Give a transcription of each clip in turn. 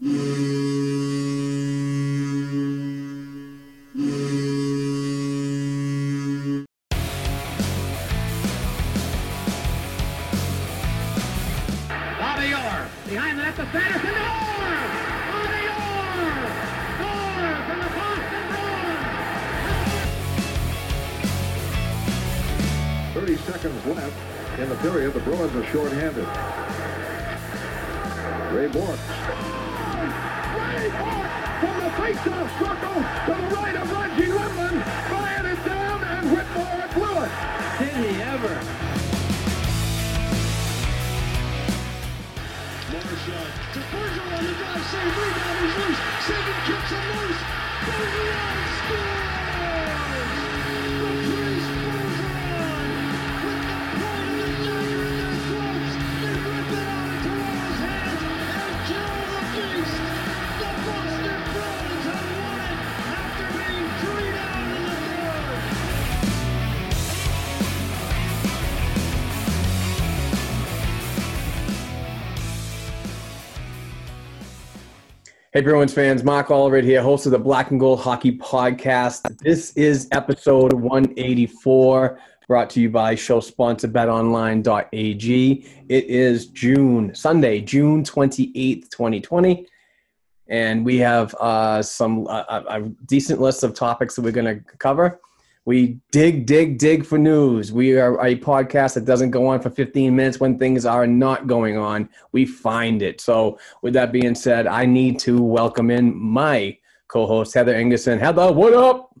嗯 Hey, Bruins fans, Mark Allred here, host of the Black and Gold Hockey Podcast. This is episode 184, brought to you by show sponsor betonline.ag. It is June, Sunday, June 28th, 2020. And we have uh, some uh, a decent list of topics that we're going to cover. We dig, dig, dig for news. We are a podcast that doesn't go on for 15 minutes when things are not going on. We find it. So, with that being said, I need to welcome in my co host, Heather Ingerson. Heather, what up?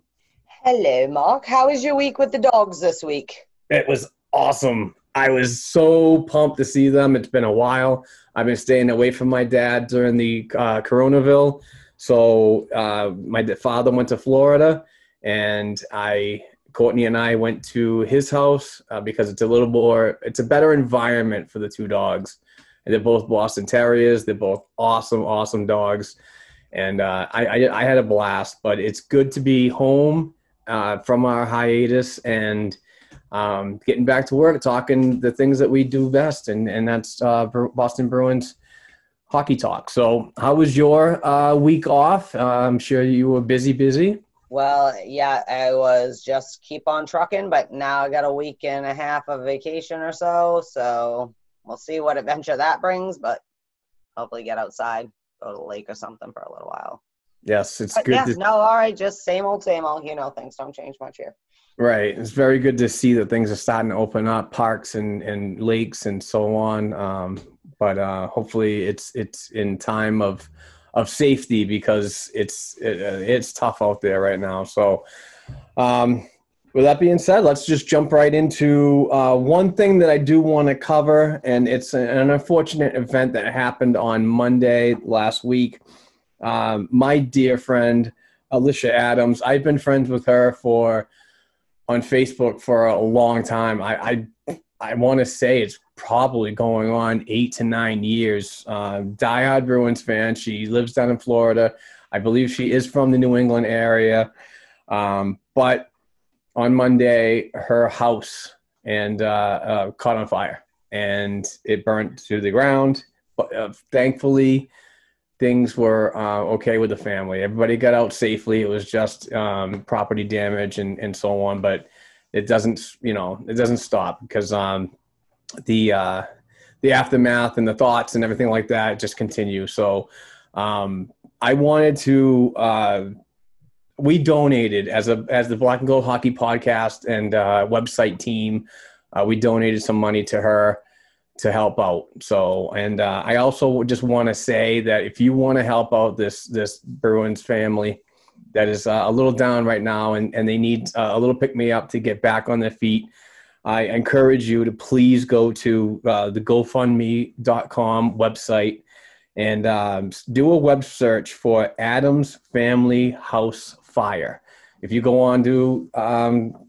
Hello, Mark. How was your week with the dogs this week? It was awesome. I was so pumped to see them. It's been a while. I've been staying away from my dad during the uh, Coronaville. So, uh, my father went to Florida and I Courtney and I went to his house uh, because it's a little more it's a better environment for the two dogs. And they're both Boston Terriers. They're both awesome, awesome dogs, and uh, I, I I had a blast. But it's good to be home uh, from our hiatus and um, getting back to work, talking the things that we do best, and and that's uh, Boston Bruins hockey talk. So, how was your uh, week off? Uh, I'm sure you were busy, busy. Well, yeah, I was just keep on trucking, but now I got a week and a half of vacation or so. So we'll see what adventure that brings, but hopefully get outside, go to the lake or something for a little while. Yes, it's But good. yeah, to, no, all right, just same old, same old. You know, things don't change much here. Right. It's very good to see that things are starting to open up, parks and, and lakes and so on. Um, but uh, hopefully, it's it's in time of of safety because it's it, uh, it's tough out there right now. So, um, with that being said, let's just jump right into uh, one thing that I do want to cover, and it's an unfortunate event that happened on Monday last week. Um, my dear friend Alicia Adams, I've been friends with her for on Facebook for a long time. I I, I want to say it's probably going on eight to nine years. Uh, diehard Bruins fan. She lives down in Florida. I believe she is from the New England area. Um, but on Monday, her house and uh, uh, caught on fire and it burnt to the ground. But uh, thankfully, things were uh, okay with the family. Everybody got out safely. It was just um, property damage and, and so on, but it doesn't, you know, it doesn't stop because um, the uh, the aftermath and the thoughts and everything like that just continue. So um, I wanted to. Uh, we donated as a as the Black and Gold Hockey Podcast and uh, website team. Uh, we donated some money to her to help out. So, and uh, I also just want to say that if you want to help out this this Bruins family that is uh, a little down right now and, and they need uh, a little pick me up to get back on their feet, I encourage you to please go to uh, the GoFundMe.com website and um, do a web search for Adams Family House Fire. If you go on to um,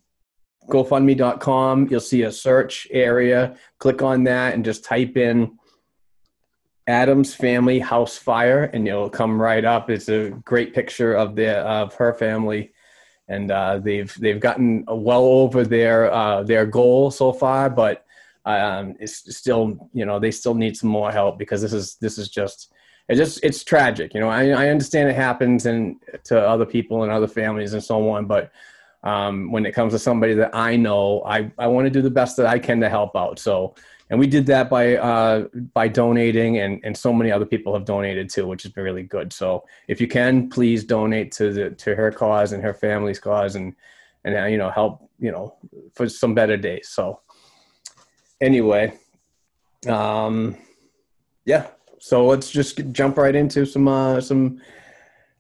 GoFundMe.com, you'll see a search area. Click on that and just type in Adams Family House Fire, and it'll come right up. It's a great picture of the of her family, and uh, they've they've gotten well over their uh, their goal so far, but um, it's still you know they still need some more help because this is this is just it just it's tragic. You know, I, I understand it happens and to other people and other families and so on, but um, when it comes to somebody that I know, I, I want to do the best that I can to help out. So, and we did that by uh, by donating, and and so many other people have donated too, which has been really good. So, if you can, please donate to the to her cause and her family's cause, and and uh, you know help you know for some better days. So, anyway, um, yeah. So let's just jump right into some uh, some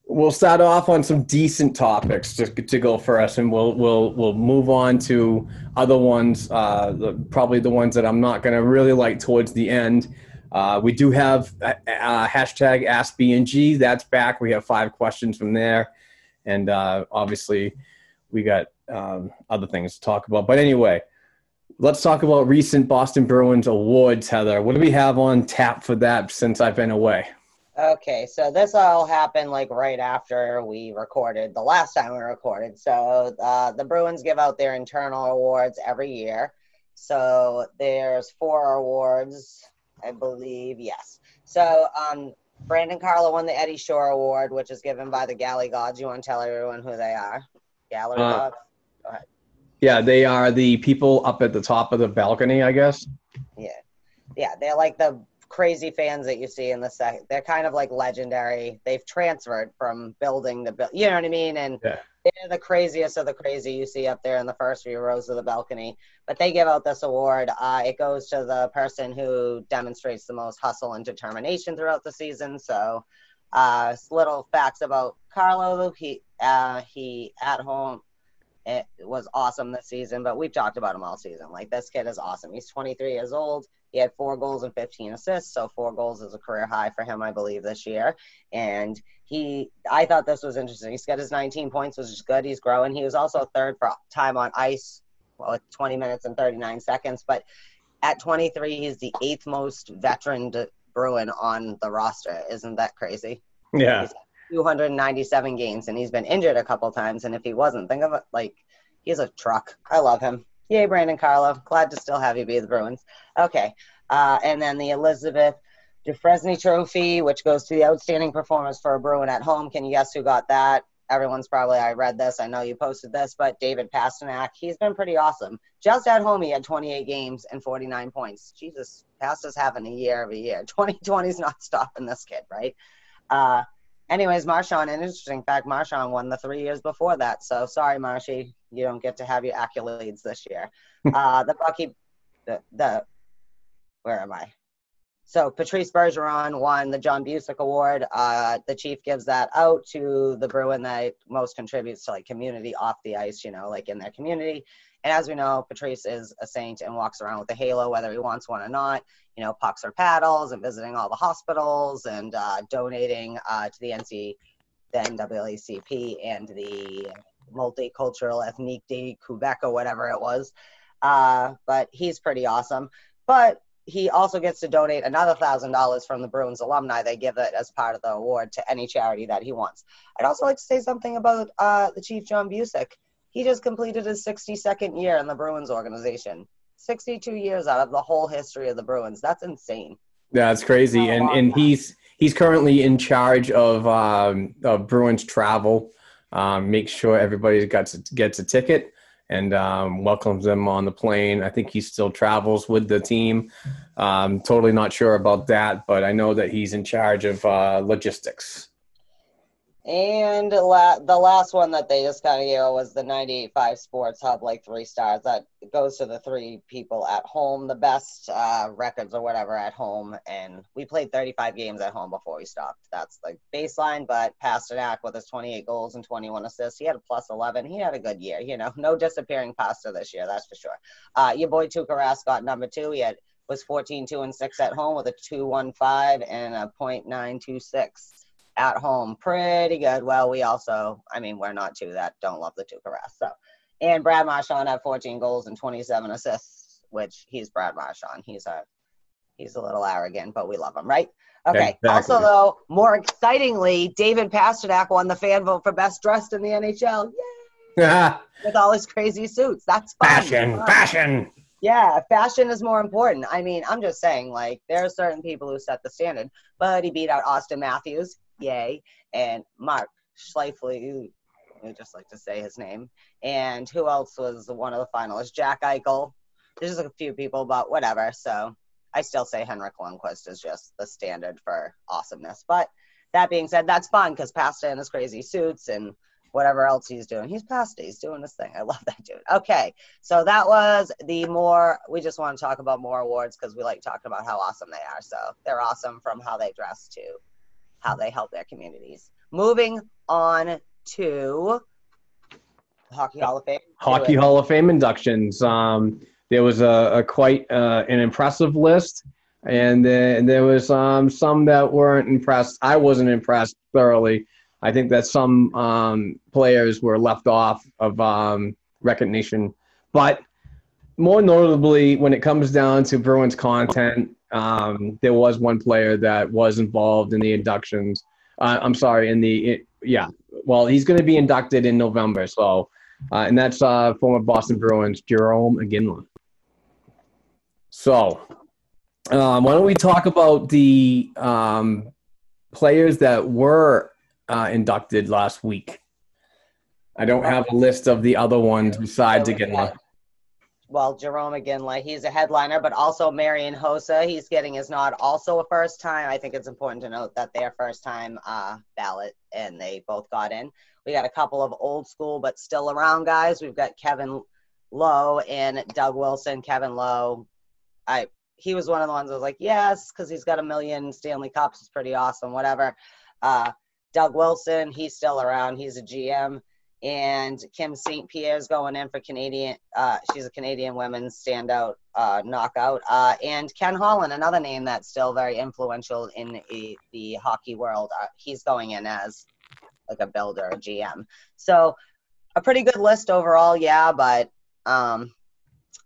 we'll start off on some decent topics to, to go for us, and we'll we'll we'll move on to other ones. Uh, the, probably the ones that I'm not going to really like towards the end. Uh, we do have uh, uh hashtag Ask BNG. That's back. We have five questions from there, and uh, obviously we got um, other things to talk about. But anyway. Let's talk about recent Boston Bruins awards, Heather. What do we have on tap for that since I've been away? Okay, so this all happened like right after we recorded the last time we recorded. So uh, the Bruins give out their internal awards every year. So there's four awards, I believe. Yes. So um, Brandon Carlo won the Eddie Shore Award, which is given by the Gallery Gods. You want to tell everyone who they are? Gallery uh, Gods. Go ahead. Yeah, they are the people up at the top of the balcony, I guess. Yeah, yeah, they're like the crazy fans that you see in the second. They're kind of like legendary. They've transferred from building to build. You know what I mean? And yeah. they're the craziest of the crazy you see up there in the first few rows of the balcony. But they give out this award. Uh, it goes to the person who demonstrates the most hustle and determination throughout the season. So, uh, little facts about Carlo. He uh, he at home it was awesome this season, but we've talked about him all season. Like this kid is awesome. He's 23 years old. He had four goals and 15 assists, so four goals is a career high for him, I believe, this year. And he, I thought this was interesting. He's got his 19 points, which is good. He's growing. He was also third for time on ice, well, with 20 minutes and 39 seconds. But at 23, he's the eighth most veteran Bruin on the roster. Isn't that crazy? Yeah. He's 297 games, and he's been injured a couple times. And if he wasn't, think of it like he's a truck. I love him. Yay, Brandon Carlo. Glad to still have you be the Bruins. Okay. Uh, and then the Elizabeth Dufresne Trophy, which goes to the outstanding performance for a Bruin at home. Can you guess who got that? Everyone's probably, I read this, I know you posted this, but David Pastrnak, he's been pretty awesome. Just at home, he had 28 games and 49 points. Jesus, Pasta's having a year of a year. 2020's not stopping this kid, right? Uh, anyways, Marchand, an interesting fact, Marchand won the three years before that. So sorry, Marshy, you don't get to have your accolades this year. uh, the Bucky, the, the, where am I? So Patrice Bergeron won the John Bucyk Award. Uh, the chief gives that out to the Bruin that most contributes to like community off the ice, you know, like in their community. And as we know, Patrice is a saint and walks around with a halo, whether he wants one or not. You know, pucks or paddles, and visiting all the hospitals and uh, donating uh, to the NC, the NAACP, and the Multicultural Ethnique de Quebec or whatever it was. Uh, but he's pretty awesome. But he also gets to donate another thousand dollars from the Bruins alumni. They give it as part of the award to any charity that he wants. I'd also like to say something about uh, the Chief John Bucyk. He just completed his 62nd year in the Bruins organization. 62 years out of the whole history of the Bruins. That's insane. Yeah, it's crazy. And and he's he's currently in charge of um, of Bruins travel. Um, make sure everybody gets gets a ticket. and um, welcomes them on the plane. I think he still travels with the team. Um, totally not sure about that, but I know that he's in charge of uh, logistics. And la- the last one that they just kind of gave was the 98.5 Sports Hub, like three stars. That goes to the three people at home, the best uh, records or whatever at home. And we played 35 games at home before we stopped. That's the baseline. But Pastrnak with his 28 goals and 21 assists, he had a plus 11. He had a good year. You know, no disappearing pasta this year, that's for sure. Uh, your boy Tuukka Rask got number two. He had was 14 2 and 6 at home with a 215 and a .926 at home. Pretty good. Well, we also, I mean, we're not two that don't love the Tuukka Rask. So, and Brad Marchand had 14 goals and 27 assists, which he's Brad Marchand. He's a he's a little arrogant, but we love him, right? Okay. Exactly. Also, though, more excitingly, David Pastrnak won the fan vote for best dressed in the NHL. Yay! With all his crazy suits. That's fun. fashion, Fun. fashion. Yeah, fashion is more important. I mean, I'm just saying, like, there are certain people who set the standard, but he beat out Auston Matthews, yay, and Mark Scheifele, I just like to say his name. And who else was one of the finalists? Jack Eichel. There's a few people, but whatever. So I still say Henrik Lundqvist is just the standard for awesomeness. But that being said, that's fun because Pasta in his crazy suits and whatever else he's doing. He's Pasta. He's doing his thing. I love that dude. Okay. So that was the more, we just want to talk about more awards because we like talking about how awesome they are. So they're awesome from how they dress to how they help their communities. Moving on to Hockey Hall of Fame. Hockey Hall of Fame inductions. Um, there was a, a quite uh, an impressive list, and there was um, some that weren't impressed. I wasn't impressed thoroughly. I think that some um, players were left off of um, recognition, but more notably, when it comes down to Bruins content, um, there was one player that was involved in the inductions. Uh, I'm sorry, in the it, yeah. Well, he's going to be inducted in November, so uh, and that's uh, former Boston Bruins Jarome Iginla. So, um, why don't we talk about the um, players that were uh, inducted last week? I don't have a list of the other ones besides Iginla. Well, Jarome Iginla, like he's a headliner, but also Marian Hossa, he's getting his nod. Also a first time. I think it's important to note that their first time uh, ballot, and they both got in. We got a couple of old school but still around guys. We've got Kevin Lowe and Doug Wilson. Kevin Lowe, I he was one of the ones that was like yes, because he's got a million Stanley Cups. It's pretty awesome. Whatever. Uh, Doug Wilson, he's still around. He's a GM and Kim St. Pierre's going in for Canadian. Uh, she's a Canadian women's standout uh, knockout. Uh, and Ken Holland, another name that's still very influential in the, the hockey world. Uh, he's going in as like a builder, a GM. So a pretty good list overall, yeah. But um,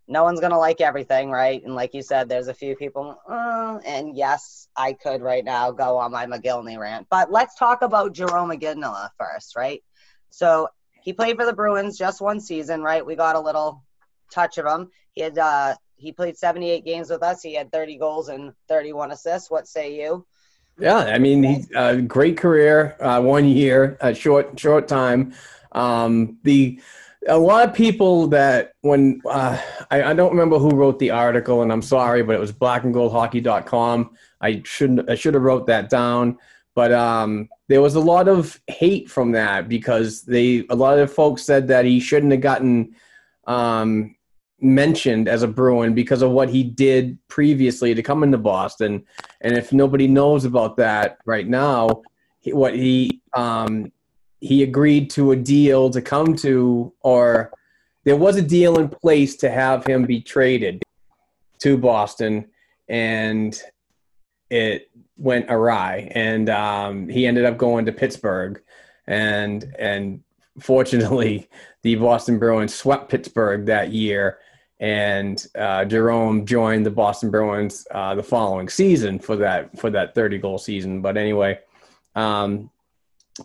no one's gonna like everything, right? And like you said, there's a few people. Uh, and yes, I could right now go on my Mogilny rant, but let's talk about Jarome Iginla first, right? So he played for the Bruins just one season, right? We got a little touch of him. He had uh, he played 78 games with us. He had 30 goals and 31 assists. What say you? Yeah, I mean, he's a great career, uh, one year, a short short time. Um, the a lot of people that when uh, I, I don't remember who wrote the article, and I'm sorry, but it was blackandgoldhockey.com. I shouldn't I should have wrote that down, but um, there was a lot of hate from that because they a lot of folks said that he shouldn't have gotten um, mentioned as a Bruin because of what he did previously to come into Boston. And if nobody knows about that right now, he, what he um, he agreed to a deal to come to, or there was a deal in place to have him be traded to Boston, and it went awry, and um, he ended up going to Pittsburgh, and and fortunately, the Boston Bruins swept Pittsburgh that year, and uh, Jarome joined the Boston Bruins uh, the following season for that for that 30 goal season. But anyway, um,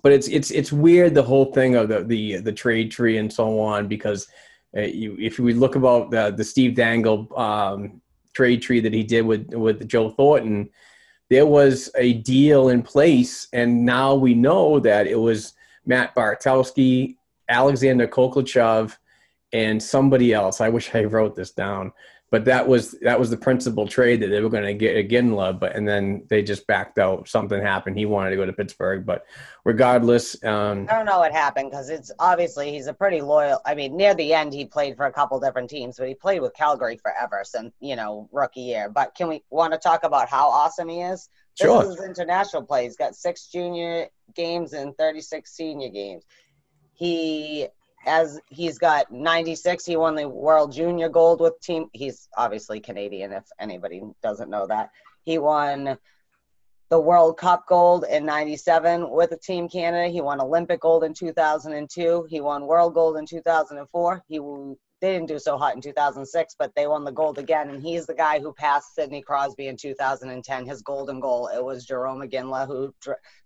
but it's it's it's weird the whole thing of the the, the trade tree and so on because uh, you, if we look about the the Steve Dangle um, trade tree that he did with with Joe Thornton, there was a deal in place, and now we know that it was Matt Bartkowski, Alexander Khokhlachev, and somebody else. I wish I wrote this down, but that was that was the principal trade that they were going to get Iginla, but and then they just backed out. Something happened. He wanted to go to Pittsburgh, but regardless, um, I don't know what happened because it's obviously he's a pretty loyal. I mean, near the end, he played for a couple different teams, but he played with Calgary forever since you know rookie year. But can we want to talk about how awesome he is? This Sure. is his international play. He's got six junior games and 36 senior games. He as he's got 96 he won the world junior gold with team he's obviously canadian if anybody doesn't know that. He won the world cup gold in 97 with team canada. He won olympic gold in 2002 he won world gold in 2004 he they didn't do so hot in 2006 but they won the gold again and he's the guy who passed sidney crosby in 2010 his golden goal. It was Jarome Iginla who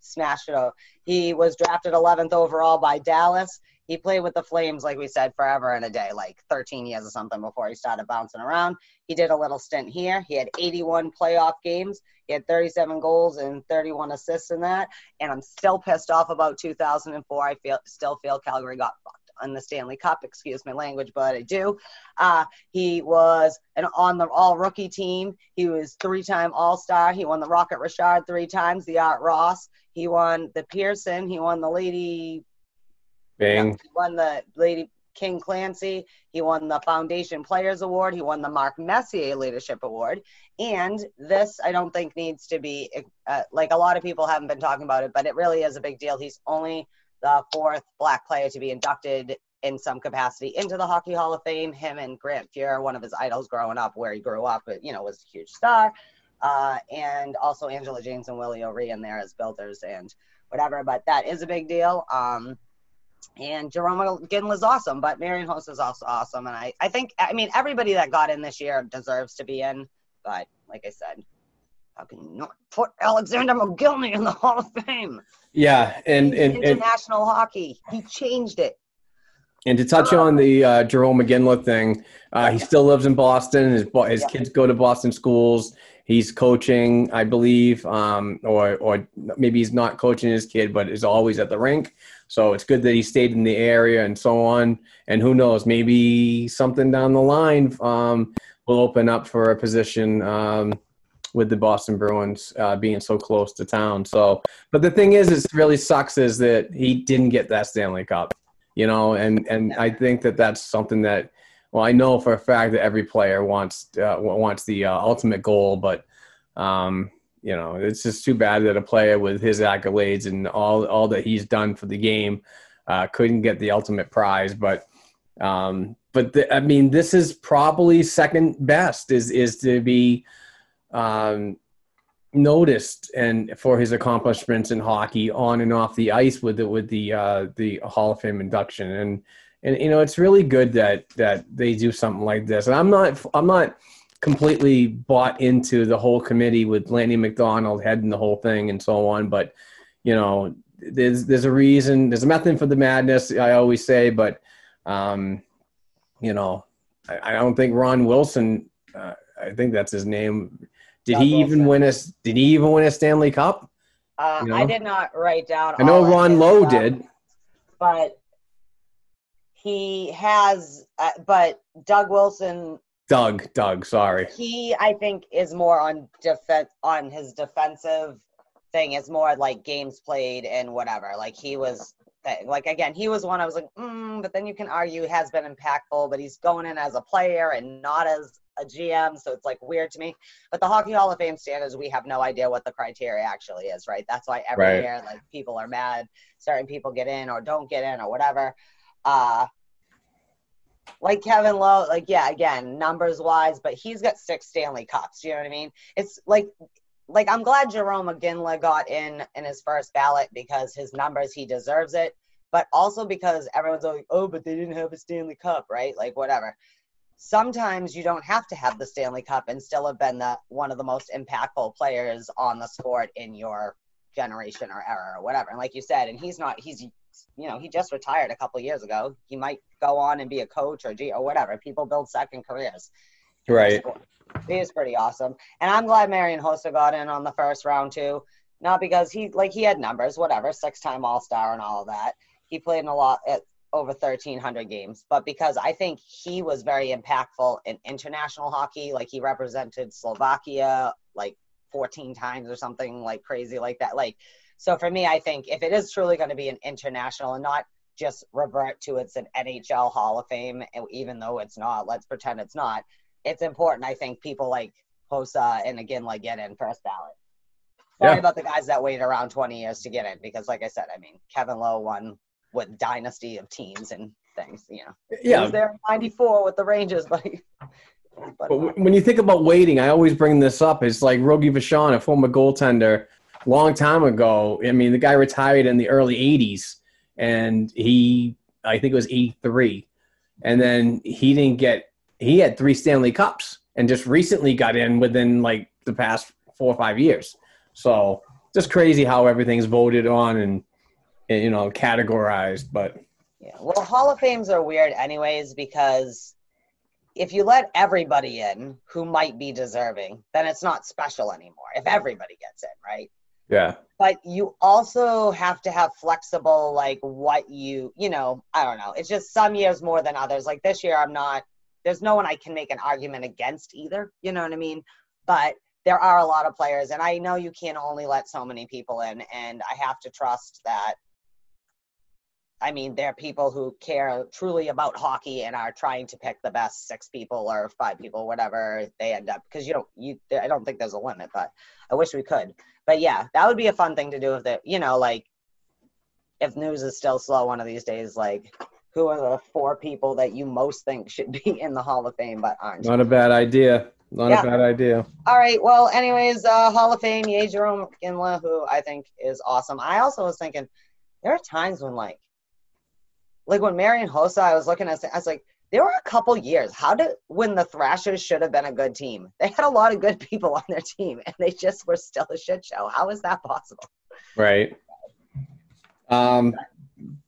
smashed it out he was drafted 11th overall by dallas he played with the Flames, like we said, forever and a day, like 13 years or something before he started bouncing around. He did a little stint here. He had 81 playoff games. He had 37 goals and 31 assists in that. And I'm still pissed off about 2004. I feel still feel Calgary got fucked on the Stanley Cup. Excuse my language, but I do. Uh, he was an on the all rookie team. He was three time All Star. He won the Rocket Richard three times. The Art Ross. He won the Pearson. He won the Lady Byng. he won the Lady King Clancy. He won the Foundation Players Award. He won the Mark Messier Leadership Award. And this, I don't think, needs to be uh, like a lot of people haven't been talking about it, but it really is a big deal. He's only the fourth black player to be inducted in some capacity into the Hockey Hall of Fame. Him and Grant Fuhr, one of his idols growing up, where he grew up, you know, was a huge star. Uh, and also Angela James and Willie O'Ree in there as builders and whatever. But that is a big deal. Um, and Jarome Iginla was awesome, but Marian Hossa is also awesome. And I, I think, I mean, everybody that got in this year deserves to be in. But like I said, how can you not put Alexander Mogilny in the Hall of Fame? Yeah, and and, and International hockey. He changed it. And to touch on the uh, Jarome Iginla thing, uh, he still lives in Boston. His his Yeah. kids go to Boston schools. He's coaching, I believe, um, or or maybe he's not coaching his kid, but is always at the rink. So it's good that he stayed in the area and so on. And who knows, maybe something down the line um, will open up for a position um, with the Boston Bruins uh, being so close to town. So, but the thing is, it really sucks is that he didn't get that Stanley Cup you know and and i think that that's something that well i know for a fact that every player wants uh, wants the uh, ultimate goal but um you know it's just too bad that a player with his accolades and all all that he's done for the game uh, couldn't get the ultimate prize but um but the, i mean this is probably second best is is to be um noticed and for his accomplishments in hockey on and off the ice with the with the uh, the Hall of Fame induction. And and you know it's really good that that they do something like this and I'm not I'm not completely bought into the whole committee with Lanny McDonald heading the whole thing and so on but you know there's there's a reason there's a method for the madness I always say but um you know I, I don't think Ron Wilson uh, I think that's his name did Doug he even win a Did he even win a Stanley Cup? Uh, You I did not write down. I know Ron his Lowe did. but he has. Uh, but Doug Wilson, Doug, Doug. Sorry. he I think is more on defense on his defensive thing. Is more like games played and whatever. Like he was. Like again, he was one I was like, mm, but then you can argue has been impactful, but he's going in as a player and not as a GM, so it's like weird to me. But the Hockey Hall of Fame standards, we have no idea what the criteria actually is, right? That's why every Right. year, like people are mad, certain people get in or don't get in or whatever. Uh, like Kevin Lowe, like yeah, again, numbers wise, but he's got six Stanley Cups. You know what I mean? It's like, like I'm glad Jarome Iginla got in in his first ballot because his numbers, he deserves it. But also because everyone's like, oh, but they didn't have a Stanley Cup, right? Like whatever sometimes you don't have to have the Stanley Cup and still have been the one of the most impactful players on the sport in your generation or era or whatever. And like you said, and he's not he's you know, he just retired a couple years ago. He might go on and be a coach or G or whatever. People build second careers. Right. He is pretty awesome. And I'm glad Marian Hossa got in on the first round too. Not because he like he had numbers, whatever, six time all star and all of that. He played in a lot at over 1,300 games, but because I think he was very impactful in international hockey. Like he represented Slovakia like 14 times or something like crazy like that. Like, so for me, I think if it is truly going to be an international and not just revert to it's an NHL Hall of Fame, even though it's not, let's pretend it's not. It's important. I think people like Hossa and again like get in first ballot. Sorry Yeah. about the guys that waited around 20 years to get in because, like I said, I mean Kevin Lowe won with dynasty of teams and things. You know, he Yeah, was there in '94 with the Rangers, but. But But uh, when you think about waiting, I always bring this up. It's like Rogie Vachon, a former goaltender, long time ago. I mean, the guy retired in the early '80s, and he, I think it was '83, and then he didn't get. He had three Stanley Cups, and just recently got in within like the past four or five years. So just crazy how everything's voted on and, and you know categorized. But Yeah, well, Hall of Fames are weird, anyways, because if you let everybody in who might be deserving, then it's not special anymore. If everybody gets in, right? yeah, But you also have to have flexible, like what you, you know, I don't know. It's just some years more than others. Like this year, I'm not. There's no one I can make an argument against either. You know what I mean? But there are a lot of players, and I know you can only let so many people in, and I have to trust that I mean, there are people who care truly about hockey and are trying to pick the best six people or five people, whatever they end up. Because you don't, you, I don't think there's a limit, but I wish we could. But yeah, that would be a fun thing to do if the, you know, like if news is still slow one of these days, like who are the four people that you most think should be in the Hall of Fame but aren't? not a bad idea. Not Yeah. a bad idea. All right. Well, anyways, uh, Hall of Fame, yay, Jarome Iginla, who I think is awesome. I also was thinking there are times when like, like when Marian Hossa, I was looking at, I was like, there were a couple years. How did when the Thrashers should have been a good team? They had a lot of good people on their team, and they just were still a shit show. How is that possible? Right. Um,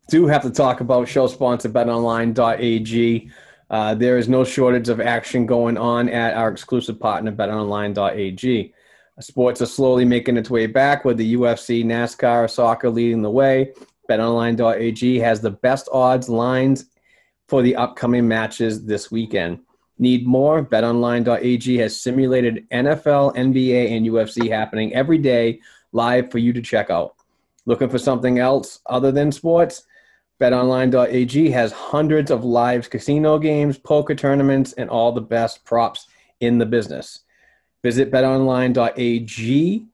do have to talk about show sponsor betonline.ag. Uh, there is no shortage of action going on at our exclusive partner betonline.ag. Sports are slowly making its way back with the UFC, NASCAR, soccer leading the way. BetOnline.ag has the best odds lines for the upcoming matches this weekend. Need more? BetOnline.ag has simulated NFL, NBA, and UFC happening every day live for you to check out. Looking for something else other than sports? BetOnline.ag has hundreds of live casino games, poker tournaments, and all the best props in the business. Visit betonline.ag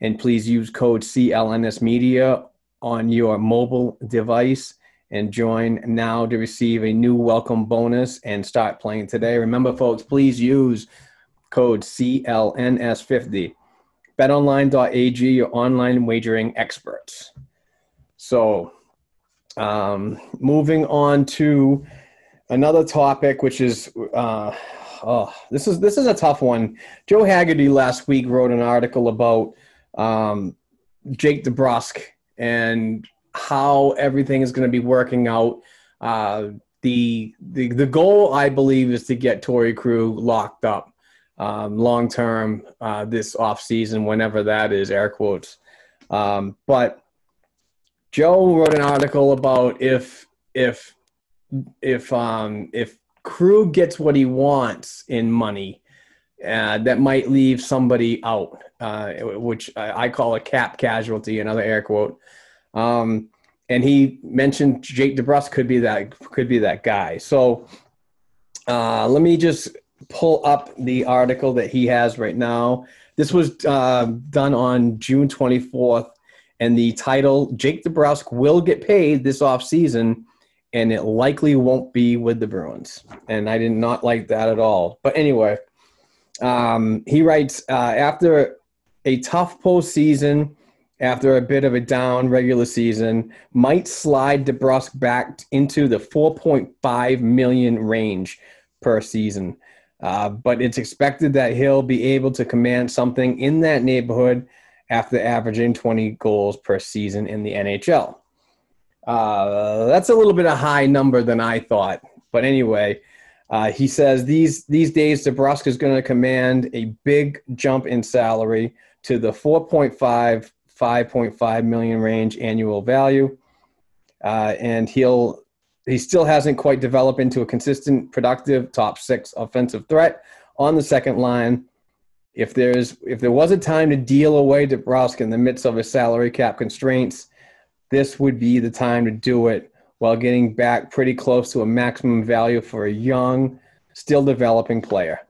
and please use code CLNS Media on your mobile device and join now to receive a new welcome bonus and start playing today. Remember, folks, please use code CLNS50. BetOnline.ag, your online wagering experts. So, um, moving on to another topic, which is uh, oh, this is this is a tough one. Joe Haggerty last week wrote an article about um, Jake DeBrusk and how everything is going to be working out. Uh, the, the the goal, I believe, is to get Torey Krug locked up um, long term uh, this off season, whenever that is, air quotes. Um, but Joe wrote an article about if if if um, if Krug gets what he wants in money, uh, that might leave somebody out, uh, which I call a cap casualty, another air quote. Um, and he mentioned Jake DeBrusk could be that could be that guy. So uh, let me just pull up the article that he has right now. This was uh, done on June 24th, and the title Jake DeBrusk will get paid this offseason, and it likely won't be with the Bruins. And I did not like that at all. But anyway, um, he writes uh, after a tough postseason, after a bit of a down regular season, might slide DeBrusk back into the 4.5 million range per season. Uh, but it's expected that he'll be able to command something in that neighborhood after averaging 20 goals per season in the NHL. Uh, that's a little bit of a high number than I thought. But anyway, uh, he says these these days DeBrusk is going to command a big jump in salary to the 4.5 5.5 million range annual value, uh, and he'll he still hasn't quite developed into a consistent, productive top six offensive threat on the second line. If there's if there was a time to deal away DeBrusk in the midst of his salary cap constraints, this would be the time to do it while getting back pretty close to a maximum value for a young, still developing player.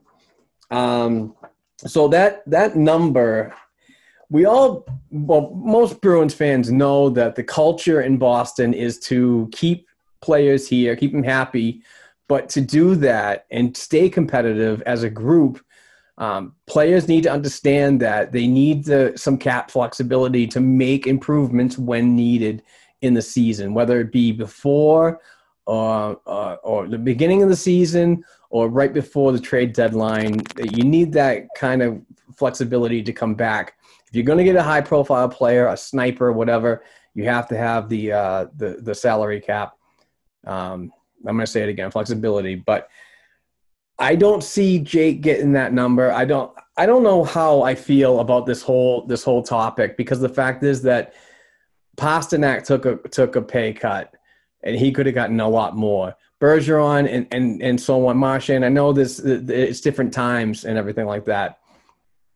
Um, so that that number, we all well, most Bruins fans know that the culture in Boston is to keep players here, keep them happy, but to do that and stay competitive as a group um, players need to understand that they need the, some cap flexibility to make improvements when needed in the season, whether it be before or, uh, or the beginning of the season or right before the trade deadline. You need that kind of flexibility to come back. If you're going to get a high profile player, a sniper, whatever, you have to have the uh, the the salary cap. Um, I'm going to say it again, flexibility, but I don't see Jake getting that number. I don't I don't know how I feel about this whole this whole topic because the fact is that Pastrnak took a took a pay cut and he could have gotten a lot more. Bergeron and and and so on. Marchand. I know this it's different times and everything like that.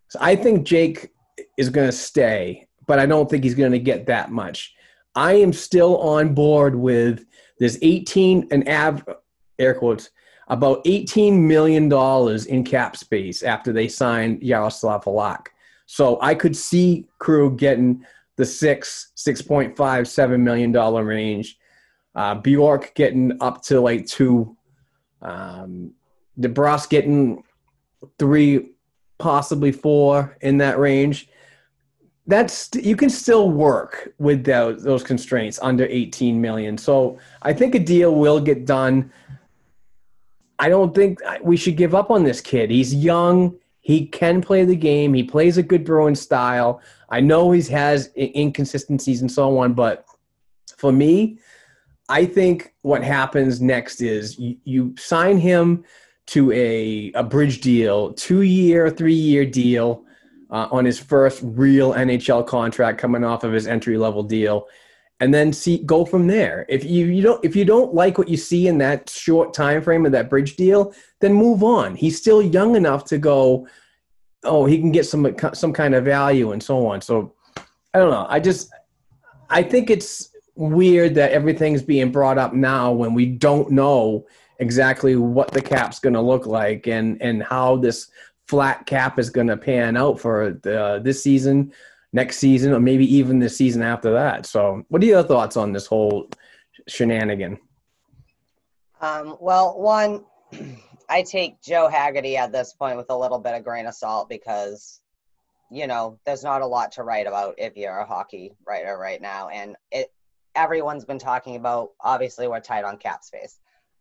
So I think Jake is going to stay, but I don't think he's going to get that much. I am still on board with this 18 and av air quotes about $18 million in cap space after they signed Jaroslav Halak. So I could see Krug getting the six, six point five, seven million dollar range. Uh, Bjork getting up to like two. Um, DeBrusk getting three, possibly four in that range. That's you can still work with those, those constraints under 18 million. So I think a deal will get done. I don't think we should give up on this kid. He's young. He can play the game. He plays a good Bruin style. I know he has inconsistencies and so on, but for me, I think what happens next is you, you sign him to a, a bridge deal, two year, three year deal uh, on his first real NHL contract coming off of his entry level deal and then see go from there. If you, you don't if you don't like what you see in that short time frame of that bridge deal, then move on. He's still young enough to go. Oh, he can get some some kind of value and so on. So I don't know. I just I think it's weird that everything's being brought up now when we don't know exactly what the cap's going to look like and and how this flat cap is going to pan out for the, this season next season or maybe even the season after that. So, what are your thoughts on this whole shenanigan? Um, well, one, I take Joe Haggerty at this point with a little bit of grain of salt because, you know, there's not a lot to write about if you're a hockey writer right now, and it everyone's been talking about. Obviously, we're tight on cap space.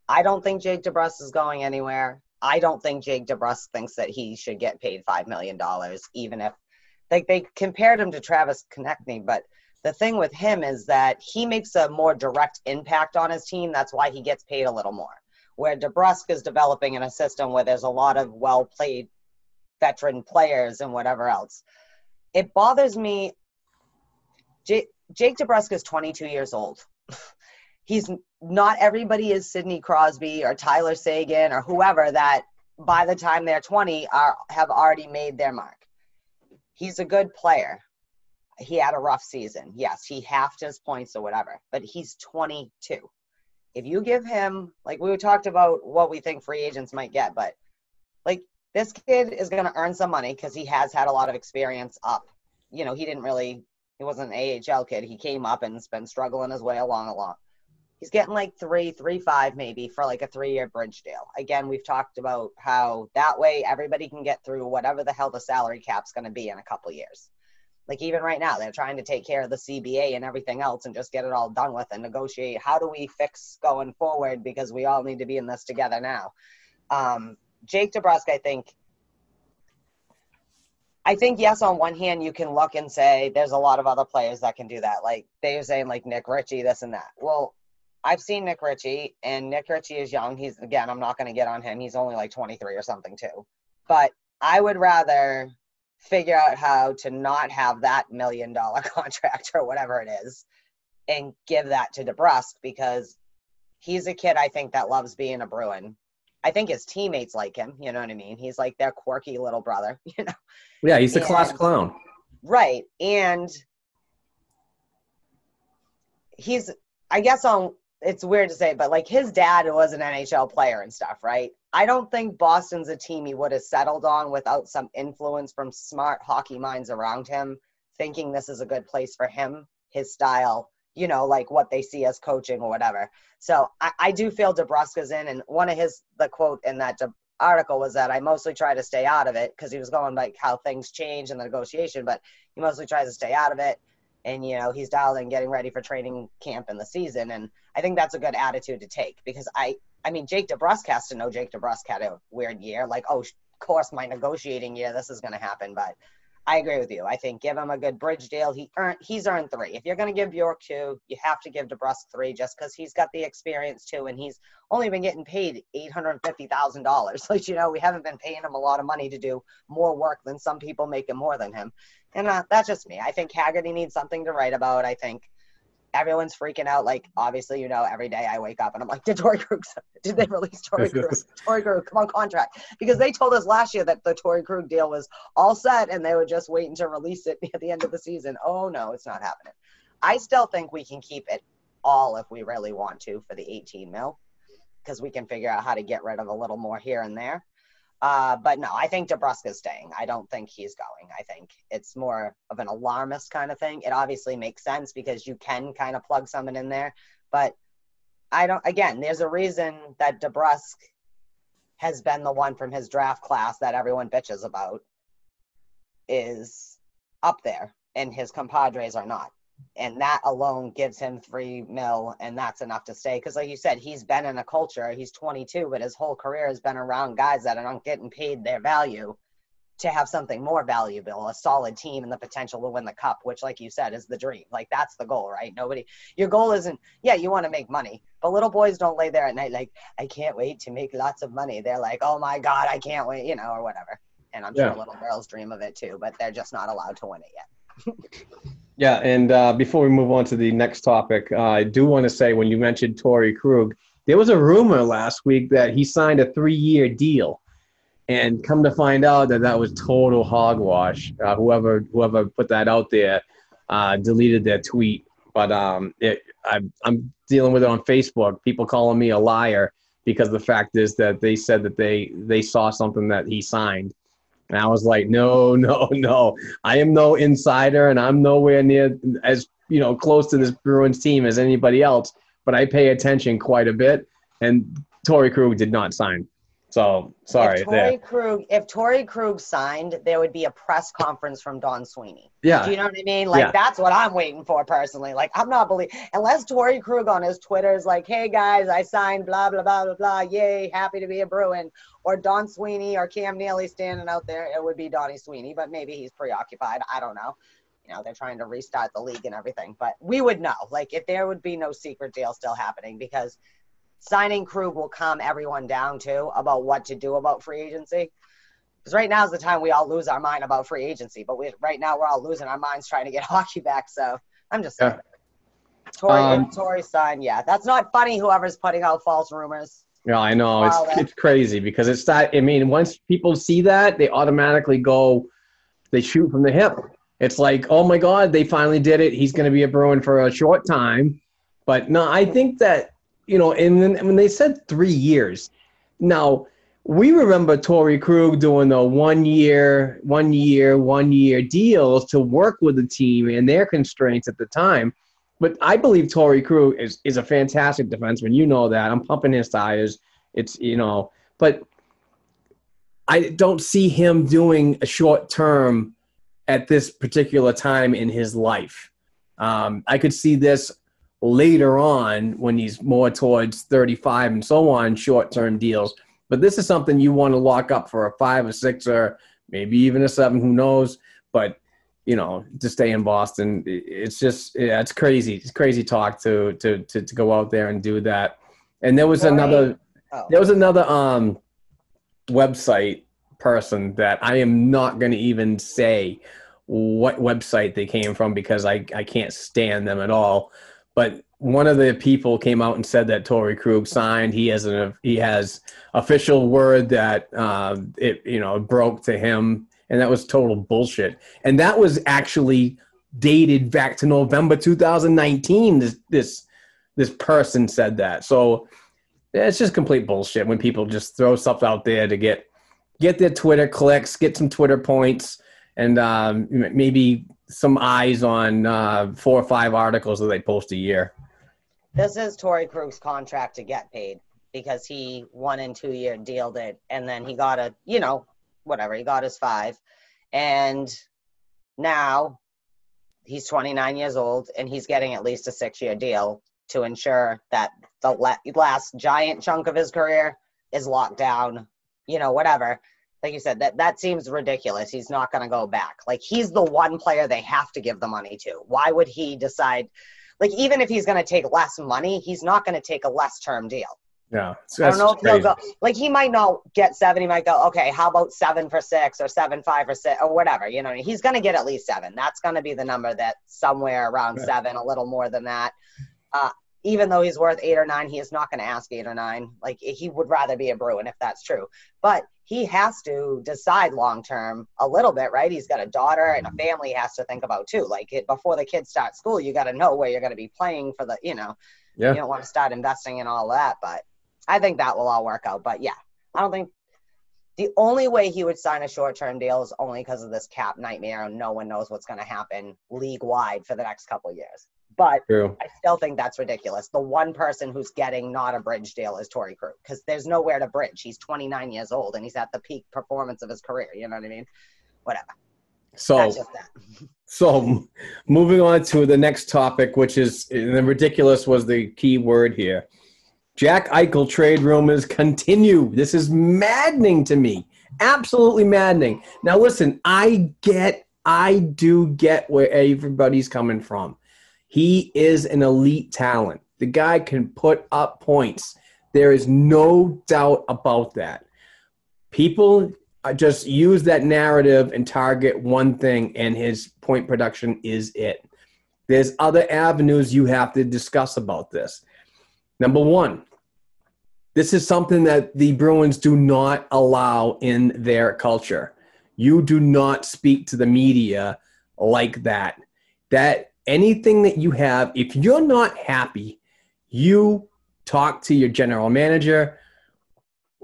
I don't think Jake DeBrusk is going anywhere. I don't think Jake DeBrusk thinks that he should get paid five million dollars, even if like they compared him to Travis Konecny, but the thing with him is that he makes a more direct impact on his team. That's why he gets paid a little more. Where DeBrusk is developing in a system where there's a lot of well played veteran players and whatever else. It bothers me. J- Jake DeBrusk is 22 years old. He's not everybody is Sidney Crosby or Tyler Seguin or whoever that by the time they're 20 are have already made their mark he's a good player. He had a rough season. Yes, he halved his points or whatever, but he's 22. If you give him, like we talked about what we think free agents might get, but like this kid is going to earn some money because he has had a lot of experience up. You know, he didn't really, he wasn't an AHL kid. He came up and's been struggling his way along a lot he's getting like three, three, five maybe for like a three year bridge deal. Again, we've talked about how that way everybody can get through whatever the hell the salary cap's going to be in a couple years. Like even right now, they're trying to take care of the CBA and everything else and just get it all done with and negotiate. How do we fix going forward? Because we all need to be in this together now. Um, Jake DeBrusk, I think. I think yes. On one hand, you can look and say there's a lot of other players that can do that. Like they're saying, like Nick Ritchie, this and that. Well, I've seen Nick Ritchie, and Nick Ritchie is young. He's again, I'm not going to get on him. He's only like 23 or something too. But I would rather figure out how to not have that million dollar contract or whatever it is, and give that to DeBrusk because he's a kid I think that loves being a Bruin. I think his teammates like him. You know what I mean? He's like their quirky little brother. You know, Yeah, he's the class clown. right? And he's, I guess, on. It's weird to say, but like his dad was an NHL player and stuff, right? I don't think Boston's a team he would have settled on without some influence from smart hockey minds around him, thinking this is a good place for him, his style, you know, like what they see as coaching or whatever. So I, I do feel DeBrusk's in, and one of his the quote in that De- article was that I mostly try to stay out of it because he was going like how things change in the negotiation, but he mostly tries to stay out of it. And you know he's dialed in, getting ready for training camp in the season, and I think that's a good attitude to take because I, I mean Jake DeBrusk has to know Jake DeBrusk had a weird year. Like, oh, of course my negotiating year, this is going to happen, but I agree with you. I think give him a good bridge deal. He earned he's earned three. If you're going to give Bjork two, you have to give DeBrusk three just because he's got the experience too, and he's only been getting paid eight hundred fifty thousand dollars. Like you know, we haven't been paying him a lot of money to do more work than some people making more than him, and uh, that's just me. I think Haggerty needs something to write about. I think everyone's freaking out. Like obviously, you know, every day I wake up and I'm like, did Torey Krug? Did they release Torey Krug? Torey Krug, come on contract because they told us last year that the Torey Krug deal was all set and they were just waiting to release it at the end of the season. Oh no, it's not happening. I still think we can keep it all if we really want to for the 18 mil because we can figure out how to get rid of a little more here and there. Uh, but no, I think DeBrusk's staying. I don't think he's going. I think it's more of an alarmist kind of thing. It obviously makes sense because you can kind of plug someone in there, but I don't. Again, there's a reason that DeBrusk has been the one from his draft class that everyone bitches about is up there, and his compadres are not. And that alone gives him three mil, and that's enough to stay. Because, like you said, he's been in a culture. He's 22, but his whole career has been around guys that are not getting paid their value to have something more valuable, a solid team, and the potential to win the cup. Which, like you said, is the dream. Like that's the goal, right? Nobody. Your goal isn't. Yeah, you want to make money, but little boys don't lay there at night like, I can't wait to make lots of money. They're like, oh my god, I can't wait, you know, or whatever. And I'm Yeah. sure little girls dream of it too, but they're just not allowed to win it yet. Yeah, and uh, before we move on to the next topic, uh, I do want to say when you mentioned Torey Krug, there was a rumor last week that he signed a three-year deal, and come to find out that that was total hogwash. Uh, whoever whoever put that out there uh, deleted their tweet, but um, it, I'm I'm dealing with it on Facebook. People calling me a liar because the fact is that they said that they they saw something that he signed. And I was like, no, no, no. I am no insider, and I'm nowhere near as you know close to this Bruins team as anybody else. But I pay attention quite a bit, and Torey Krug did not sign. So sorry If Torey. Krug, if Torey Krug signed, there would be a press conference from Don Sweeney. Yeah, Do you know what I mean? Like Yeah. that's what I'm waiting for personally. Like I'm not believe unless Torey Krug on his Twitter is like, "Hey guys, I signed blah blah blah blah blah. Yay, happy to be a Bruin." Or Don Sweeney or Cam Neely standing out there. It would be Donnie Sweeney, but maybe he's preoccupied. I don't know. You know, they're trying to restart the league and everything, but we would know. Like if there would be no secret deal still happening because signing Krug will calm everyone down too about what to do about free agency. Because right now is the time we all lose our mind about free agency, but we right now we're all losing our minds trying to get hockey back. So I'm just saying. Torey, Um, Torey sign, yeah, that's not funny. Whoever's putting out false rumors. Yeah, I know it's Wow, that- it's crazy because it's that. I mean, once people see that, they automatically go, they shoot from the hip. It's like, oh my God, they finally did it. He's going to be a Bruin for a short time. But no, I think that you know, and then when they said three years, now we remember Torey Krug doing the one year, one year, one year deals to work with the team and their constraints at the time. But I believe Torey Krug is, is a fantastic defenseman. You know that. I'm pumping his tires. It's you know, but I don't see him doing a short term at this particular time in his life. Um, I could see this later on when he's more towards 35 and so on, short term deals. But this is something you want to lock up for a five, a six, or maybe even a seven. Who knows? But you know, to stay in Boston, it's just yeah, it's crazy. It's crazy talk to to to, to go out there and do that. And there was Torey- another Oh, there was another um website person that I am not going to even say what website they came from because I I can't stand them at all. But one of the people came out and said that Torey Krug signed. He has an he has official word that uh, it you know broke to him, and that was total bullshit. And that was actually dated back to November 2019. This this this person said that. So it's just complete bullshit when people just throw stuff out there to get get their Twitter clicks, get some Twitter points, and um, maybe some eyes on uh, four or five articles that they post a year. This is Torey Krug's contract to get paid because he one and two year dealed it, and then he got a you know whatever he got his five, and now he's 29 years old and he's getting at least a six year deal to ensure that the la- last giant chunk of his career is locked down, you know, whatever. Like you said, that, that seems ridiculous. He's not going to go back. Like, he's the one player they have to give the money to. Why would he decide? Like, even if he's going to take less money, he's not going to take a less term deal. Yeah, I don't know if he'll go. Like he might not get seven. He might go, okay, how about seven for six or seven five or six or whatever. You know, he's going to get at least seven. That's going to be the number that somewhere around Right. seven, a little more than that. Uh, even though he's worth eight or nine, he is not going to ask eight or nine. Like he would rather be a Bruin if that's true. But he has to decide long term a little bit, right? He's got a daughter and a family he has to think about too. Like it, before the kids start school, you got to know where you're going to be playing for the, you know, Yeah. you don't want to start investing in all that. But I think that will all work out. But yeah, I don't think the only way he would sign a short term deal is only because of this cap nightmare and no one knows what's going to happen league wide for the next couple of years. But True. I still think that's ridiculous. The one person who's getting not a bridge deal is Torey Krug because there's nowhere to bridge. He's 29 years old and he's at the peak performance of his career. You know what I mean? Whatever. So That's just that. So, moving on to the next topic, which is the ridiculous was the key word here. Jack Eichel trade rumors continue. This is maddening to me. Absolutely maddening. Now, listen, I get, I do get where everybody's coming from. He is an elite talent. The guy can put up points. There is no doubt about that. People just use that narrative and target one thing, and his point production is it. There's other avenues you have to discuss about this. Number one, this is something that the Bruins do not allow in their culture. You do not speak to the media like that. That anything that you have, if you're not happy, you talk to your general manager,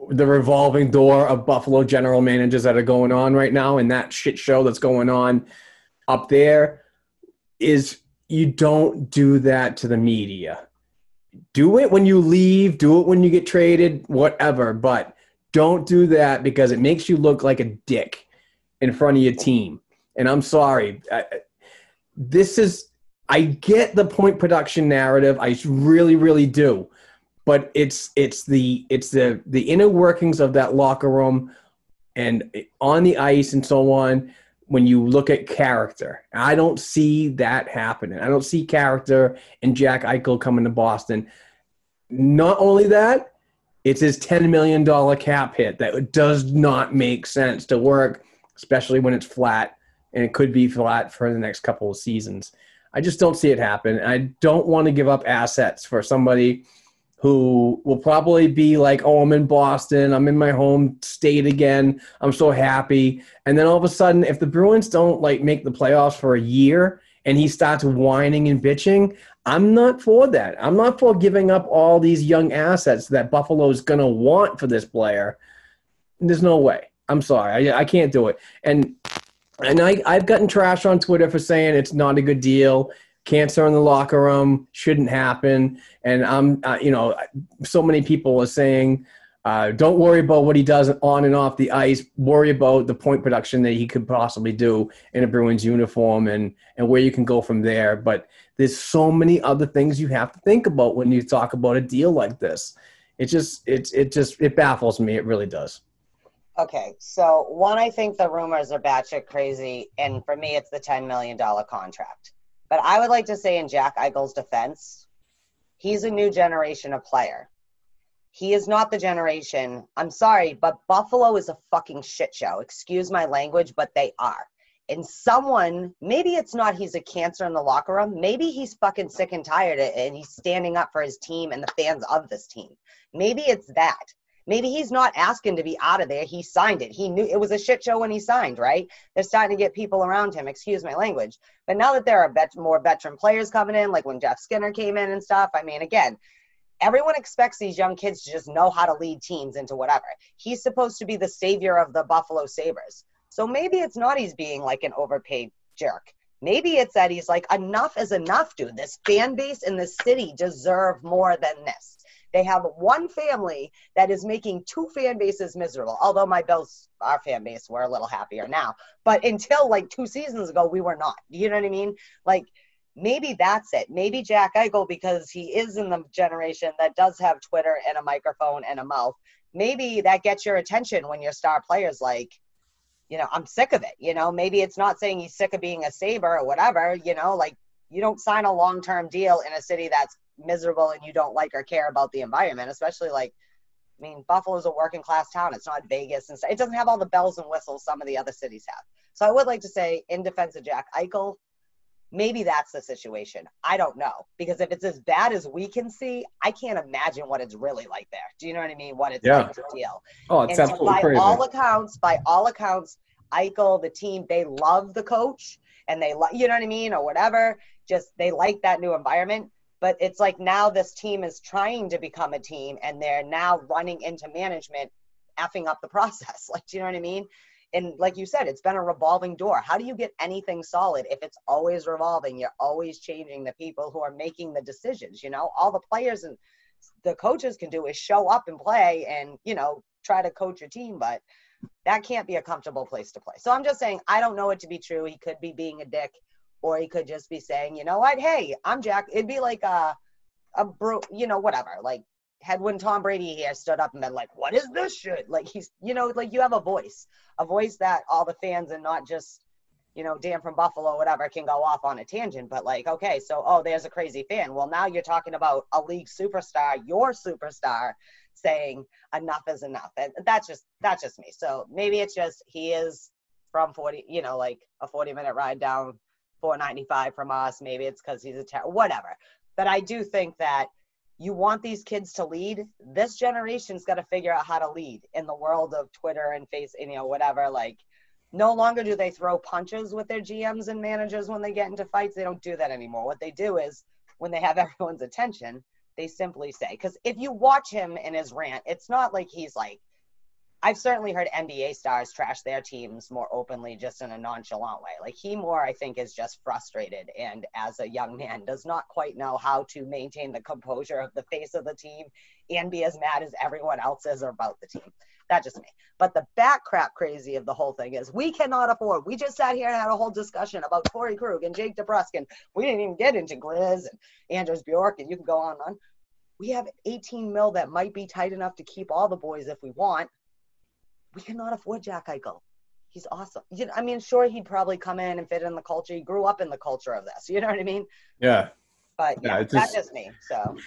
the revolving door of Buffalo general managers that are going on right now, and that shit show that's going on up there is you don't do that to the media. Do it when you leave, do it when you get traded, whatever, but don't do that because it makes you look like a dick in front of your team. And I'm sorry. This is, I get the point production narrative. I really, really do but it's it's the it's the the inner workings of that locker room and eh, on the ice and so on when you look at character i don't see that happening. I don't see character in jack eichel coming to boston. Not only that it's his $10 million cap hit that does not make sense to work especially when it's flat and it could be flat for the next couple of seasons. I just don't see it happen. I don't want to give up assets for somebody who will probably be like, oh, I'm in Boston. I'm in my home state again. I'm so happy. And then all of a sudden, if the Bruins don't like make the playoffs for a year and he starts whining and bitching, I'm not for that. I'm not for giving up all these young assets that Buffalo's going to want for this player. There's no way. I'm sorry. I, I can't do it. And and I, I've gotten trash on Twitter for saying it's not a good deal cancer in the locker room shouldn't happen. And i'm uh, you know so many people are saying uh, don't worry about what he does on and off the ice. Worry about the point production that he could possibly do in a bruins uniform and and where you can go from there. But there's so many other things you have to think about when you talk about a deal like this. It just it, it just it baffles me. It really does. Okay, so one, I think the rumors are batshit crazy, and for me, it's the $10 million contract. But I would like to say, in Jack Eichel's defense, he's a new generation of player. He is not the generation. I'm sorry, but Buffalo is a fucking shit show. Excuse my language, but they are. and someone maybe it's not he's a cancer in the locker room maybe he's fucking sick and tired and he's standing up for his team and the fans of this team maybe it's that maybe he's not asking to be out of there. He signed it. He knew it was a shit show when he signed right? They're starting to get people around him. Excuse my language. But now that there are bet- more veteran players coming in like when jeff skinner came in and stuff i mean again everyone expects these young kids to just know how to lead teams into whatever. He's supposed to be the savior of the buffalo sabres. So maybe it's not he's being like an overpaid jerk. Maybe it's that he's like, enough is enough, dude. This fan base in this city deserve more than this. They have one family that is making two fan bases miserable. Although my Bills, our fan base, we're a little happier now. But until like two seasons ago, we were not. You know what I mean? Like maybe that's it. Maybe Jack Eichel, because he is in the generation that does have Twitter and a microphone and a mouth. Maybe that gets your attention when your star players like, you know, I'm sick of it. You know, maybe it's not saying he's sick of being a Sabre or whatever, you know, like you don't sign a long term deal in a city that's miserable and you don't like or care about the environment, especially like, I mean, Buffalo's a working class town. It's not Vegas and stuff. It doesn't have all the bells and whistles some of the other cities have. So I would like to say, in defense of Jack Eichel, maybe that's the situation. I don't know. Because if it's as bad as we can see, I can't imagine what it's really like there. Do you know what I mean? What it's Yeah. like to deal. Oh, it's And so absolutely by crazy. all accounts, by all accounts, Eichel, the team, they love the coach and they like, you know what I mean, or whatever. Just they like that new environment. But it's like now this team is trying to become a team and they're now running into management, effing up the process. Like, do you know what I mean? And like you said, it's been a revolving door. How do you get anything solid if it's always revolving? You're always changing the people who are making the decisions. You know, all the players and the coaches can do is show up and play and, you know, try to coach your team, but that can't be a comfortable place to play. So I'm just saying, I don't know it to be true. He could be being a dick, or he could just be saying, you know what, hey, I'm Jack. It'd be like a, a bro, you know, whatever. Like had when Tom Brady here stood up and been like, what is this shit? Like he's, you know, like you have a voice, a voice that all the fans and not just, you know, Dan from Buffalo, whatever, can go off on a tangent. But like, okay, so oh, there's a crazy fan. Well, now you're talking about a league superstar, your superstar, saying enough is enough. And that's just that's just me. So maybe it's just he is from 40, you know, like a 40 minute ride down 495 from us. Maybe it's because he's a ter- whatever. But I do think that you want these kids to lead. This generation's got to figure out how to lead in the world of Twitter and face, you know, whatever. Like, no longer do they throw punches with their GMs and managers when they get into fights. They don't do that anymore. What they do is when they have everyone's attention, they simply say, because if you watch him in his rant, it's not like he's like, I've certainly heard NBA stars trash their teams more openly, just in a nonchalant way. Like he more, I think, is just frustrated and as a young man does not quite know how to maintain the composure of the face of the team and be as mad as everyone else is about the team. That's just me. But the back crap crazy of the whole thing is we cannot afford. We just sat here and had a whole discussion about Torey Krug and Jake DeBruskin. We didn't even get into Grizz and Anders Bjork, and you can go on and on. We have 18 mil that might be tight enough to keep all the boys if we want we cannot afford Jack Eichel. He's awesome. You know, I mean, sure, he'd probably come in and fit in the culture. He grew up in the culture of this. You know what I mean? Yeah. But Yeah, yeah, it's that's just- just me. So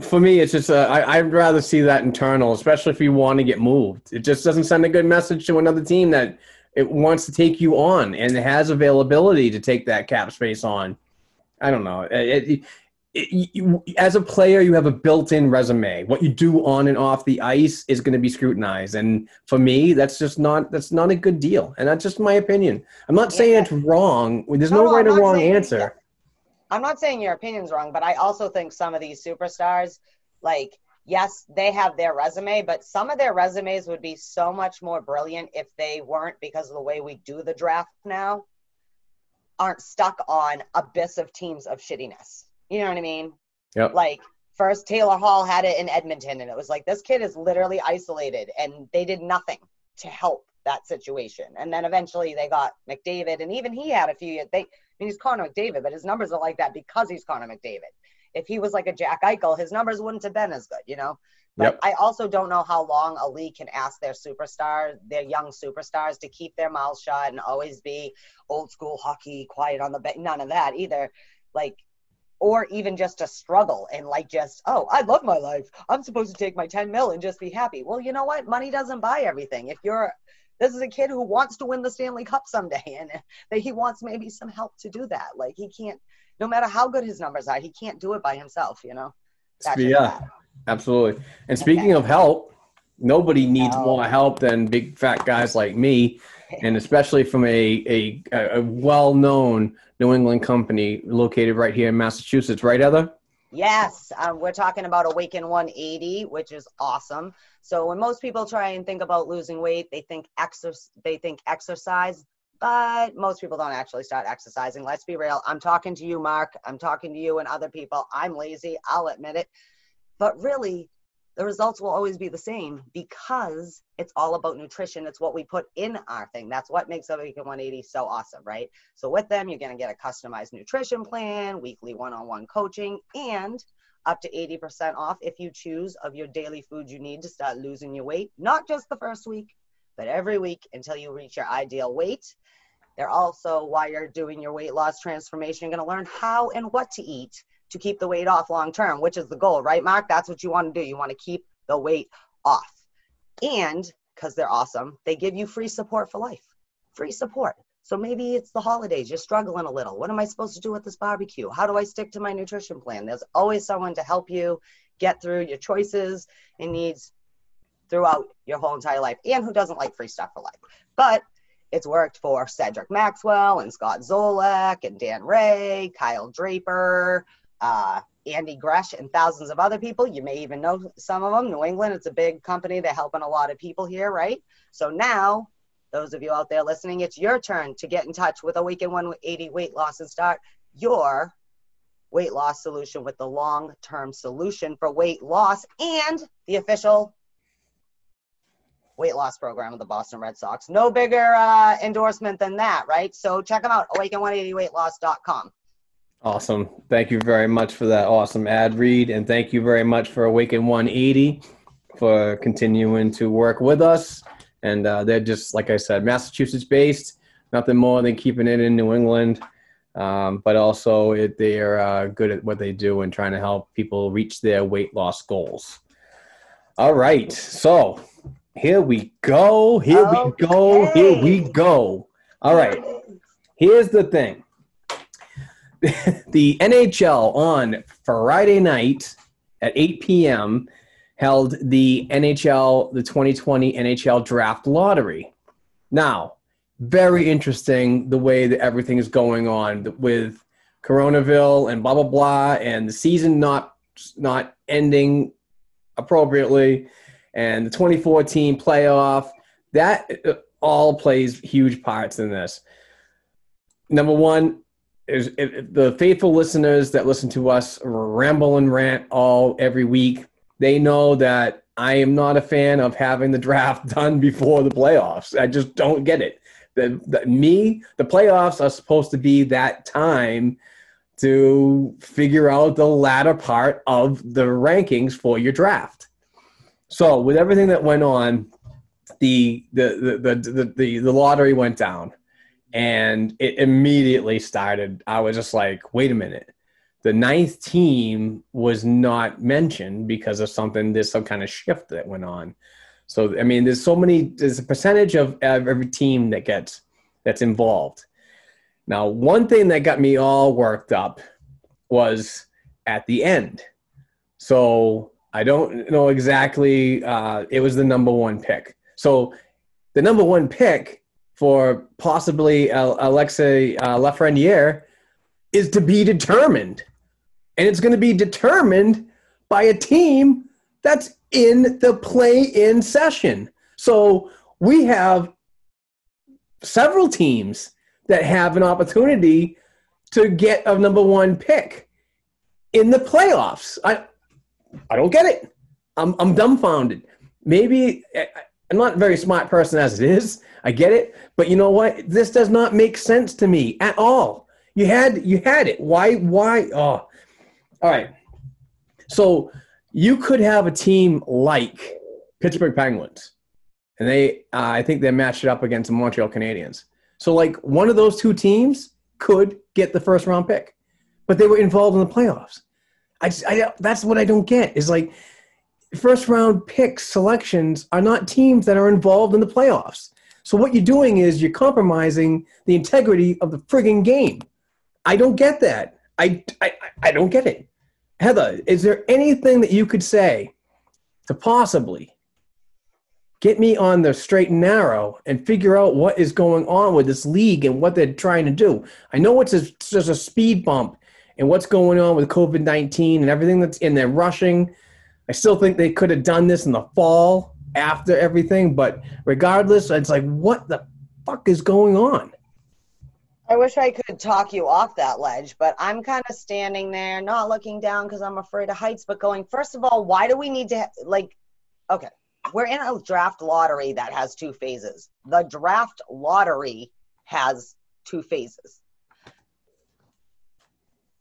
For me, it's just uh, I, I'd rather see that internal, especially if you want to get moved. It just doesn't send a good message to another team that it wants to take you on and has availability to take that cap space on. I don't know. It, it, it, you, as a player, you have a built-in resume. What you do on and off the ice is going to be scrutinized, and for me, that's just not that's not a good deal. And that's just my opinion. I'm not saying it's wrong. There's No, no, no, right or wrong saying- answer. I'm not saying your opinion's wrong, but I also think some of these superstars, like, yes, they have their resume, but some of their resumes would be so much more brilliant if they weren't because of the way we do the draft now, aren't stuck on abyss of teams of shittiness. You know what I mean? Yep. Like first Taylor Hall had it in Edmonton and it was like this kid is literally isolated and they did nothing to help that situation. And then eventually they got McDavid and even he had a few they I mean he's Connor McDavid, but his numbers are like that because he's Connor McDavid. If he was like a Jack Eichel, his numbers wouldn't have been as good, you know? But Yep. I also don't know how long a league can ask their superstars, their young superstars, to keep their mouths shut and always be old school hockey, quiet on the bench. None of that either. Like, or even just to struggle and like just, oh, I love my life. I'm supposed to take my 10 mil and just be happy. Well, you know what? Money doesn't buy everything. If you're This is a kid who wants to win the Stanley Cup someday, and that he wants maybe some help to do that. Like he can't, no matter how good his numbers are, he can't do it by himself. You know. That's yeah, absolutely. And speaking of help, nobody needs No. more help than big fat guys like me, and especially from a a, a well-known New England company located right here in Massachusetts, right, Heather? Yes, um, we're talking about Awaken 180, which is awesome. So when most people try and think about losing weight, they think exercise, they think exercise, but most people don't actually start exercising. Let's be real. I'm talking to you, Mark. I'm talking to you and other people. I'm lazy. I'll admit it. But really, the results will always be the same because it's all about nutrition. It's what we put in our thing. That's what makes Awaken 180 so awesome, right? So with them, you're going to get a customized nutrition plan, weekly one-on-one coaching, and up to 80% off if you choose of your daily food you need to start losing your weight, not just the first week, but every week until you reach your ideal weight. They're also, while you're doing your weight loss transformation, you're going to learn how and what to eat to keep the weight off long term, which is the goal, right, Mark? That's what you want to do. You want to keep the weight off. And because they're awesome, they give you free support for life. Free support. So maybe it's the holidays, you're struggling a little. What am I supposed to do with this barbecue? How do I stick to my nutrition plan? There's always someone to help you get through your choices and needs throughout your whole entire life. And who doesn't like free stuff for life? But it's worked for Cedric Maxwell and Scott Zolak and Dan Rea, Kyle Draper, uh, Andy Gresh, and thousands of other people. You may even know some of them. New England, it's a big company. They're helping a lot of people here, right? So now, those of you out there listening, it's your turn to get in touch with Awaken 180 Weight Loss and start your weight loss solution with the long term solution for weight loss and the official weight loss program of the Boston Red Sox. No bigger uh, endorsement than that, right? So check them out, awaken180weightloss.com. Awesome. Thank you very much for that awesome ad read. And thank you very much for Awaken 180 for continuing to work with us. And uh, they're just, like I said, Massachusetts based, nothing more than keeping it in New England. Um, but also, it, they are uh, good at what they do and trying to help people reach their weight loss goals. All right. So here we go. Here we go. Here we go. All right. Here's the thing the NHL on Friday night at 8 p.m. held the NHL, the 2020 NHL Draft Lottery. Now, very interesting the way that everything is going on with Coronaville and blah blah blah, and the season not not ending appropriately, and the 2014 playoff. That uh, all plays huge parts in this. Number one, if the faithful listeners that listen to us ramble and rant all every week, they know that I am not a fan of having the draft done before the playoffs. I just don't get it. The, the me, the playoffs are supposed to be that time to figure out the latter part of the rankings for your draft. So with everything that went on, the the the, the, the, the lottery went down and it immediately started. I was just like, wait a minute. The ninth team was not mentioned because of something, there's some kind of shift that went on. So, I mean, there's so many, there's a percentage of, every team that gets, that's involved. Now, one thing that got me all worked up was at the end. So I don't know exactly, uh, it was the number one pick. So the number one pick for possibly uh, Alexei uh, Lafreniere is to be determined. And it's going to be determined by a team that's in the play in session. So we have several teams that have an opportunity to get a number one pick in the playoffs. I, I don't get it. I'm, I'm dumbfounded. Maybe I- I'm not a very smart person as it is. I get it, but you know what? This does not make sense to me at all. You had you had it. Why why? Oh, all right. So you could have a team like Pittsburgh Penguins, and they uh, I think they matched it up against the Montreal Canadiens. So like one of those two teams could get the first round pick, but they were involved in the playoffs. I, just, I that's what I don't get is like first round pick selections are not teams that are involved in the playoffs. So what you're doing is you're compromising the integrity of the frigging game. I don't get that. I, I, I don't get it. Heather, is there anything that you could say to possibly get me on the straight and narrow and figure out what is going on with this league and what they're trying to do? I know it's, a, just a speed bump and what's going on with COVID 19 and everything that's in there rushing. I still think they could have done this in the fall after everything, but regardless, it's like, what the fuck is going on? I wish I could talk you off that ledge, but I'm kind of standing there, not looking down because I'm afraid of heights, but going, first of all, why do we need to, like, okay, we're in a draft lottery that has two phases. The draft lottery has two phases.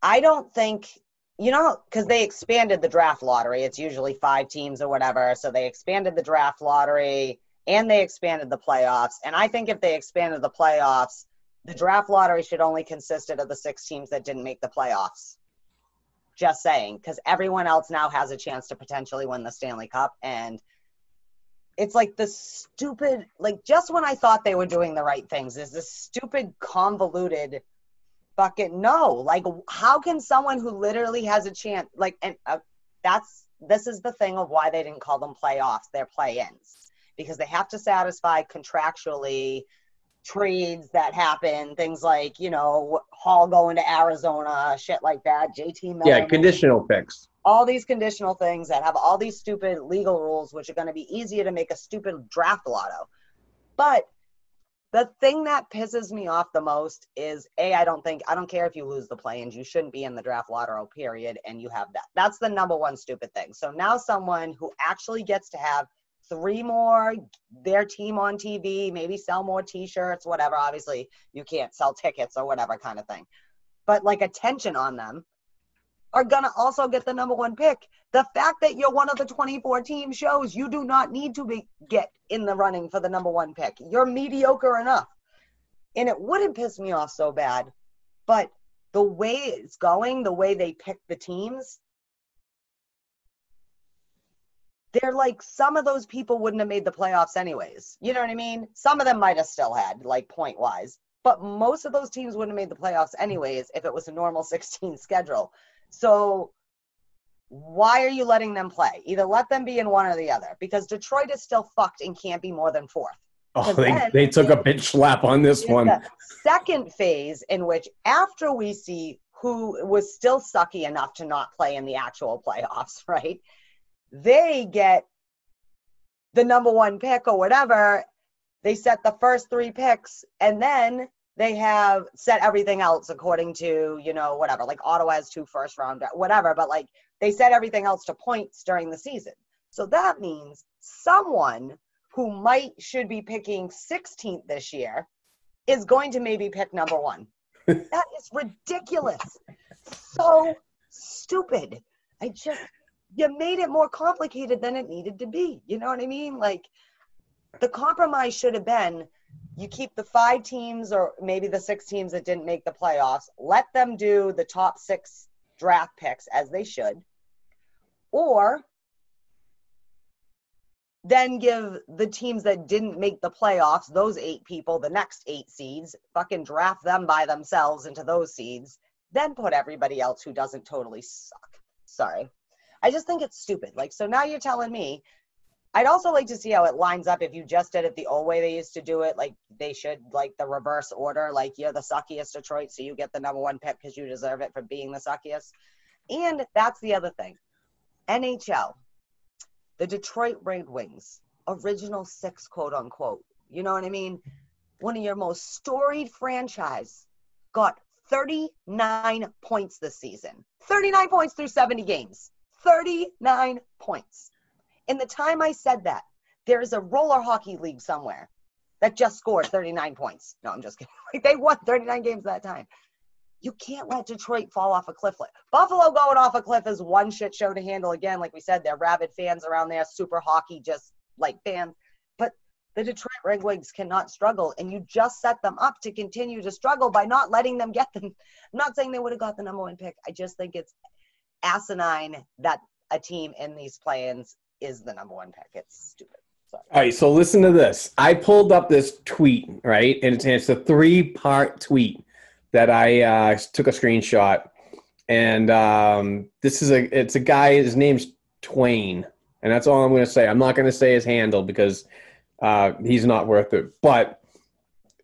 I don't think, you know, because they expanded the draft lottery. It's usually five teams or whatever. So they expanded the draft lottery and they expanded the playoffs. And I think if they expanded the playoffs, the draft lottery should only consisted of the six teams that didn't make the playoffs. Just saying, because everyone else now has a chance to potentially win the Stanley Cup. And it's like the stupid, like just when I thought they were doing the right things, is this stupid, convoluted fucking no. Like, how can someone who literally has a chance, like, and uh, that's, this is the thing of why they didn't call them playoffs, they're play ins, because they have to satisfy contractually trades that happen, things like you know Hall going to Arizona, shit like that. JT Miller, Yeah, conditional picks. all these conditional things that have all these stupid legal rules, which are going to be easier to make a stupid draft lotto. But the thing that pisses me off the most is a I don't think I don't care if you lose the play-ins, you shouldn't be in the draft lottery, period, and you have that. That's the number one stupid thing. So now someone who actually gets to have three more their team on TV, maybe sell more t-shirts, whatever. Obviously, you can't sell tickets or whatever kind of thing. But like attention on them are gonna also get the number one pick. The fact that you're one of the 24 team shows you do not need to be get in the running for the number one pick. You're mediocre enough. And it wouldn't piss me off so bad, but the way it's going, the way they pick the teams, they're like some of those people wouldn't have made the playoffs anyways. You know what I mean? Some of them might have still had like point wise, but most of those teams wouldn't have made the playoffs anyways if it was a normal 16 schedule. So why are you letting them play? Either let them be in one or the other because Detroit is still fucked and can't be more than fourth. Oh, they, they took a bitch slap on this one. second phase in which after we see who was still sucky enough to not play in the actual playoffs, right? They get the number one pick or whatever. They set the first three picks and then they have set everything else according to, you know, whatever. Like Ottawa has two first round, whatever, but like they set everything else to points during the season. So that means someone who might should be picking 16th this year is going to maybe pick number one. that is ridiculous. So stupid. I just, you made it more complicated than it needed to be. You know what I mean? Like, the compromise should have been you keep the five teams or maybe the six teams that didn't make the playoffs, let them do the top six draft picks as they should, or then give the teams that didn't make the playoffs, those eight people, the next eight seeds, fucking draft them by themselves into those seeds, then put everybody else who doesn't totally suck. Sorry. I just think it's stupid. Like, so now you're telling me, I'd also like to see how it lines up if you just did it the old way they used to do it. Like, they should, like, the reverse order. Like, you're the suckiest Detroit, so you get the number one pick because you deserve it for being the suckiest. And that's the other thing. NHL the Detroit Red Wings, original six, quote unquote. You know what I mean? One of your most storied franchise got 39 points this season. 39 points through 70 games. 39 points. In the time I said that, there is a roller hockey league somewhere that just scored 39 points. No, I'm just kidding. Like they won 39 games that time. You can't let Detroit fall off a cliff. Buffalo going off a cliff is one shit show to handle. Again, like we said, they're rabid fans around there, super hockey, just like fans. But the Detroit Red Wings cannot struggle, and you just set them up to continue to struggle by not letting them get them. I'm not saying they would have got the number one pick. I just think it's asinine that a team in these play-ins is the number one pick. It's stupid. Sorry. All right, so listen to this. I pulled up this tweet, right? And it's, it's a three part tweet that I uh, took a screenshot. And um, this is a it's a guy, his name's Twain. And that's all I'm going to say. I'm not going to say his handle because uh, he's not worth it. But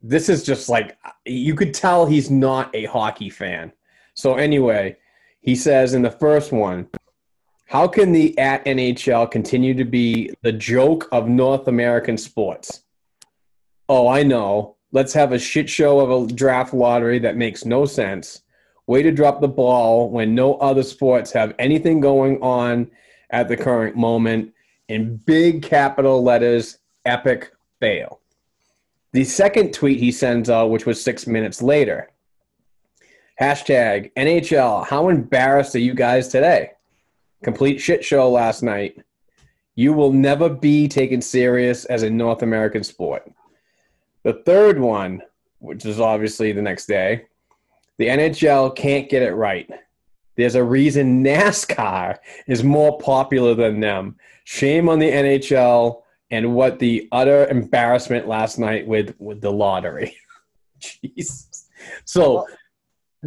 this is just like, you could tell he's not a hockey fan. So, anyway, he says in the first one, how can the at NHL continue to be the joke of North American sports? Oh, I know. Let's have a shit show of a draft lottery that makes no sense. Way to drop the ball when no other sports have anything going on at the current moment. In big capital letters, epic fail. The second tweet he sends out, which was six minutes later, hashtag NHL, how embarrassed are you guys today? Complete shit show last night. You will never be taken serious as a North American sport. The third one, which is obviously the next day, the NHL can't get it right. There's a reason NASCAR is more popular than them. Shame on the NHL and what the utter embarrassment last night with with the lottery. Jesus. So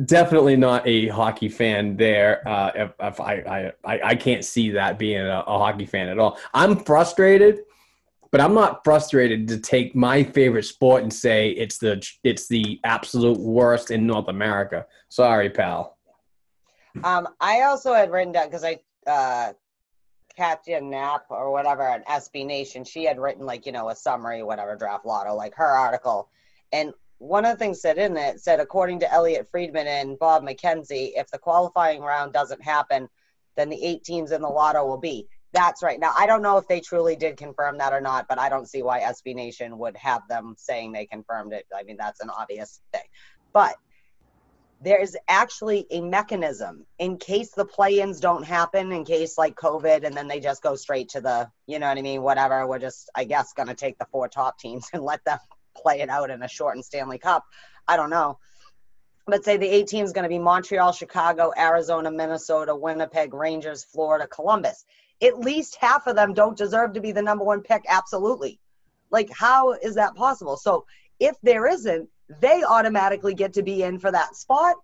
definitely not a hockey fan there. Uh, if, if I, I I can't see that being a, a hockey fan at all. I'm frustrated, but I'm not frustrated to take my favorite sport and say it's the it's the absolute worst in North America. Sorry, pal. Um, I also had written down because I uh, Katya Knapp or whatever on SB Nation, she had written like you know a summary, whatever draft lotto, like her article, and one of the things said in it said according to Elliotte Friedman and Bob McKenzie, if the qualifying round doesn't happen, then the eight teams in the lotto will be. That's right. Now I don't know if they truly did confirm that or not, but I don't see why SB Nation would have them saying they confirmed it. I mean that's an obvious thing, but there's actually a mechanism in case the play-ins don't happen in case like covid and then they just go straight to the you know what i mean whatever we're just i guess going to take the four top teams and let them play it out in a shortened stanley cup i don't know but say the eight teams going to be montreal chicago arizona minnesota winnipeg rangers florida columbus at least half of them don't deserve to be the number one pick absolutely like how is that possible so if there isn't they automatically get to be in for that spot.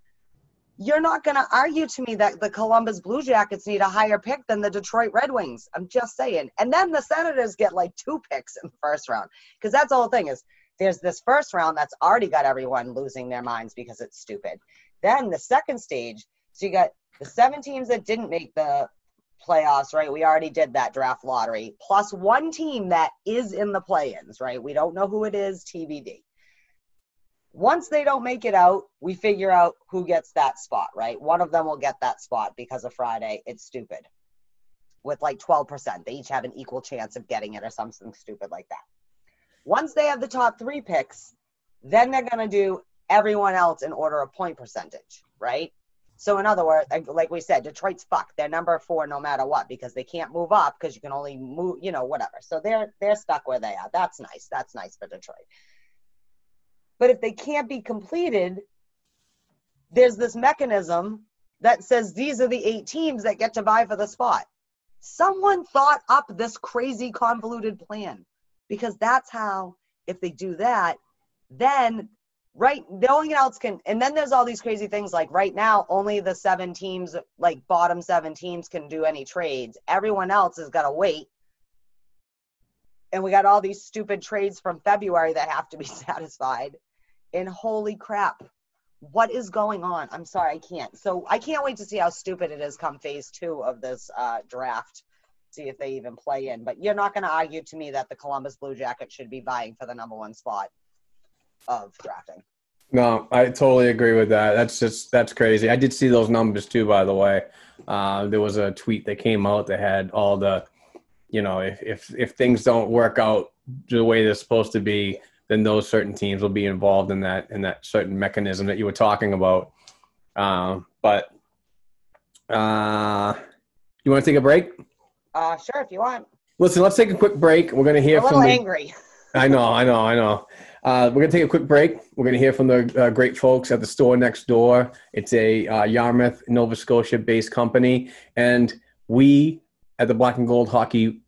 You're not going to argue to me that the Columbus Blue Jackets need a higher pick than the Detroit Red Wings. I'm just saying. And then the Senators get like two picks in the first round because that's the whole thing is there's this first round that's already got everyone losing their minds because it's stupid. Then the second stage, so you got the seven teams that didn't make the playoffs, right? We already did that draft lottery, plus one team that is in the play ins, right? We don't know who it is, TBD. Once they don't make it out, we figure out who gets that spot, right? One of them will get that spot because of Friday. It's stupid. With like 12%. They each have an equal chance of getting it or something stupid like that. Once they have the top three picks, then they're going to do everyone else in order of point percentage, right? So in other words, like we said, Detroit's fucked. They're number four no matter what because they can't move up because you can only move, you know, whatever. So they're they're stuck where they are. That's nice. That's nice for Detroit. But if they can't be completed, there's this mechanism that says these are the eight teams that get to buy for the spot. Someone thought up this crazy convoluted plan because that's how, if they do that, then right, no one else can. And then there's all these crazy things like right now, only the seven teams, like bottom seven teams, can do any trades. Everyone else has got to wait. And we got all these stupid trades from February that have to be satisfied and holy crap what is going on i'm sorry i can't so i can't wait to see how stupid it is come phase two of this uh, draft see if they even play in but you're not going to argue to me that the columbus blue jackets should be vying for the number one spot of drafting no i totally agree with that that's just that's crazy i did see those numbers too by the way uh, there was a tweet that came out that had all the you know if if, if things don't work out the way they're supposed to be then those certain teams will be involved in that in that certain mechanism that you were talking about. Uh, but uh, you want to take a break? Uh, sure, if you want. Listen, let's take a quick break. We're going to hear a little from the, angry. I know, I know, I know. Uh, we're going to take a quick break. We're going to hear from the uh, great folks at the store next door. It's a uh, Yarmouth, Nova Scotia based company. And we at the Black and Gold Hockey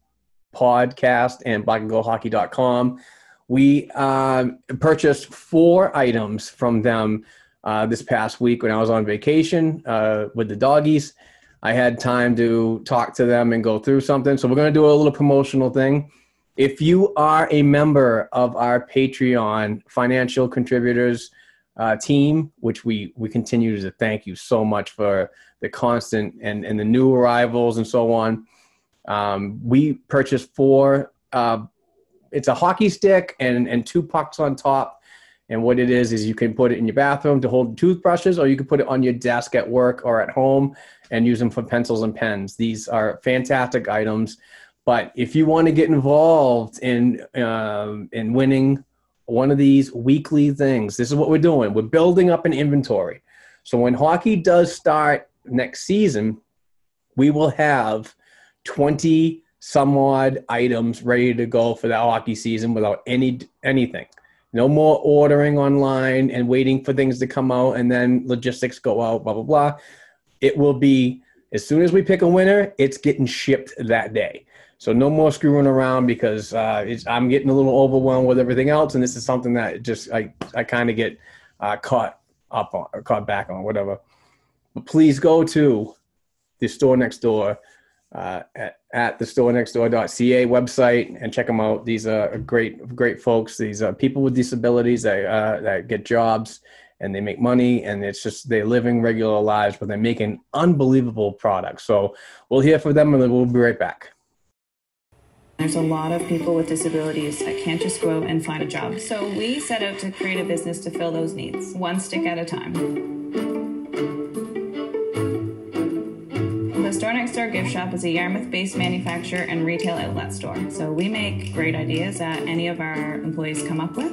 podcast and blackandgoldhockey.com. We um, purchased four items from them uh, this past week when I was on vacation uh, with the doggies. I had time to talk to them and go through something. So we're going to do a little promotional thing. If you are a member of our Patreon financial contributors uh, team, which we we continue to thank you so much for the constant and and the new arrivals and so on. Um, we purchased four. Uh, it's a hockey stick and and two pucks on top. And what it is is you can put it in your bathroom to hold toothbrushes, or you can put it on your desk at work or at home and use them for pencils and pens. These are fantastic items. But if you want to get involved in um, in winning one of these weekly things, this is what we're doing. We're building up an inventory. So when hockey does start next season, we will have 20 some odd items ready to go for that hockey season without any anything. No more ordering online and waiting for things to come out and then logistics go out, blah, blah, blah. It will be as soon as we pick a winner, it's getting shipped that day. So no more screwing around because uh, I'm getting a little overwhelmed with everything else, and this is something that just I I kind of get uh, caught up on or caught back on, whatever. But please go to the store next door uh, at, at the store next door.ca website and check them out. These are great, great folks. These are people with disabilities that, uh, that get jobs and they make money and it's just they're living regular lives, but they're making unbelievable products. So we'll hear from them and then we'll be right back. There's a lot of people with disabilities that can't just go and find a job. So we set out to create a business to fill those needs, one stick at a time. The Store Next Door Gift Shop is a Yarmouth based manufacturer and retail outlet store. So we make great ideas that any of our employees come up with,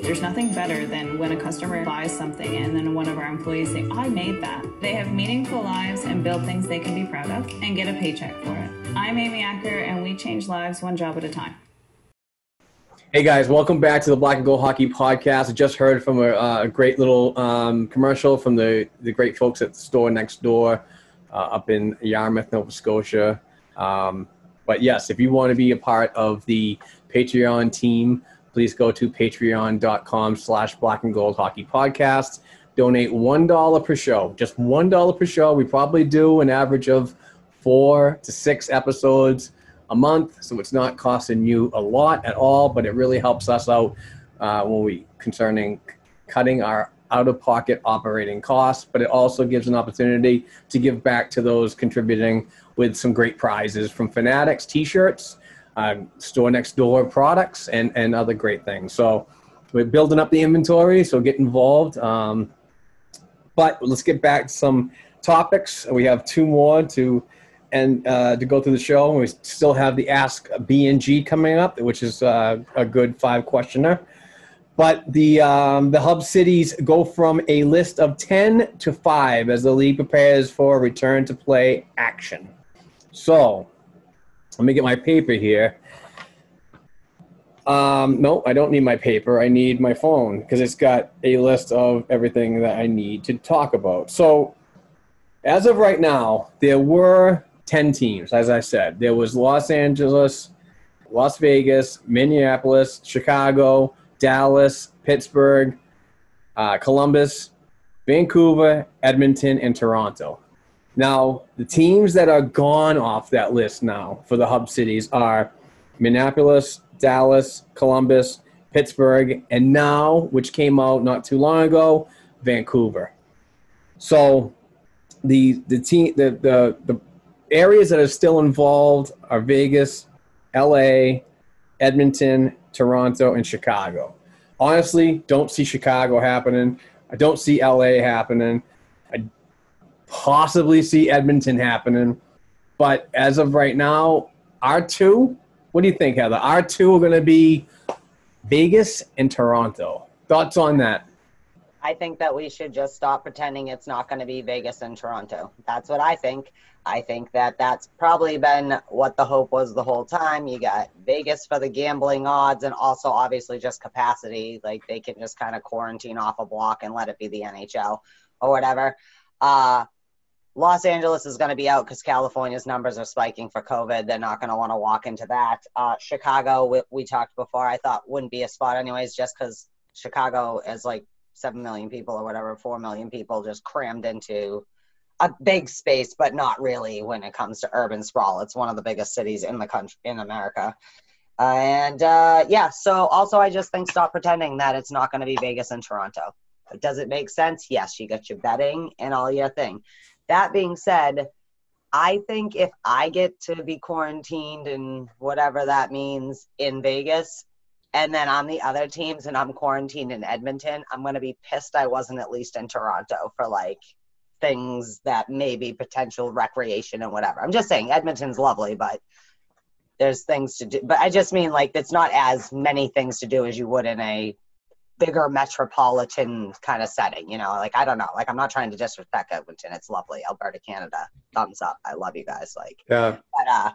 There's nothing better than when a customer buys something and then one of our employees say, I made that. They have meaningful lives and build things they can be proud of and get a paycheck for it. I'm Amy Acker and we change lives one job at a time. Hey guys, welcome back to the Black and Gold Hockey Podcast. I just heard from a, uh, a great little um, commercial from the, the great folks at the store next door uh, up in Yarmouth, Nova Scotia. Um, but yes, if you want to be a part of the Patreon team, please go to patreon.com slash black and gold hockey podcast. Donate $1 per show, just $1 per show. We probably do an average of four to six episodes a month, so it's not costing you a lot at all, but it really helps us out uh, when we concerning cutting our out-of-pocket operating costs. But it also gives an opportunity to give back to those contributing with some great prizes from Fanatics T-shirts, uh, store next door products, and and other great things. So we're building up the inventory, so get involved. Um, but let's get back to some topics. We have two more to and uh, to go through the show. We still have the Ask BNG coming up, which is uh, a good five questioner. But the um, the hub cities go from a list of ten to five as the league prepares for return to play action. So let me get my paper here. Um, no, I don't need my paper. I need my phone because it's got a list of everything that I need to talk about. So, as of right now, there were 10 teams, as I said. There was Los Angeles, Las Vegas, Minneapolis, Chicago, Dallas, Pittsburgh, uh, Columbus, Vancouver, Edmonton, and Toronto. Now, the teams that are gone off that list now for the hub cities are Minneapolis, Dallas, Columbus, Pittsburgh, and now, which came out not too long ago, Vancouver. So the the team the the, the areas that are still involved are Vegas, LA, Edmonton, Toronto, and Chicago. Honestly, don't see Chicago happening. I don't see LA happening. Possibly see Edmonton happening. But as of right now, our two What do you think, Heather? Our two are going to be Vegas and Toronto. Thoughts on that? I think that we should just stop pretending it's not going to be Vegas and Toronto. That's what I think. I think that that's probably been what the hope was the whole time. You got Vegas for the gambling odds and also obviously just capacity. Like they can just kind of quarantine off a block and let it be the NHL or whatever. Uh, Los Angeles is going to be out because California's numbers are spiking for COVID. They're not going to want to walk into that. Uh, Chicago, we, we talked before, I thought wouldn't be a spot anyways, just because Chicago is like 7 million people or whatever, 4 million people just crammed into a big space, but not really when it comes to urban sprawl. It's one of the biggest cities in the country, in America. Uh, and uh, yeah, so also I just think stop pretending that it's not going to be Vegas and Toronto. Does it make sense? Yes, you got your betting and all your thing. That being said, I think if I get to be quarantined and whatever that means in Vegas, and then on the other teams and I'm quarantined in Edmonton, I'm going to be pissed I wasn't at least in Toronto for like things that maybe potential recreation and whatever. I'm just saying Edmonton's lovely, but there's things to do. But I just mean like it's not as many things to do as you would in a bigger metropolitan kind of setting, you know, like I don't know, like I'm not trying to disrespect Edmonton. It's lovely. Alberta, Canada. Thumbs up. I love you guys. Like Yeah. but uh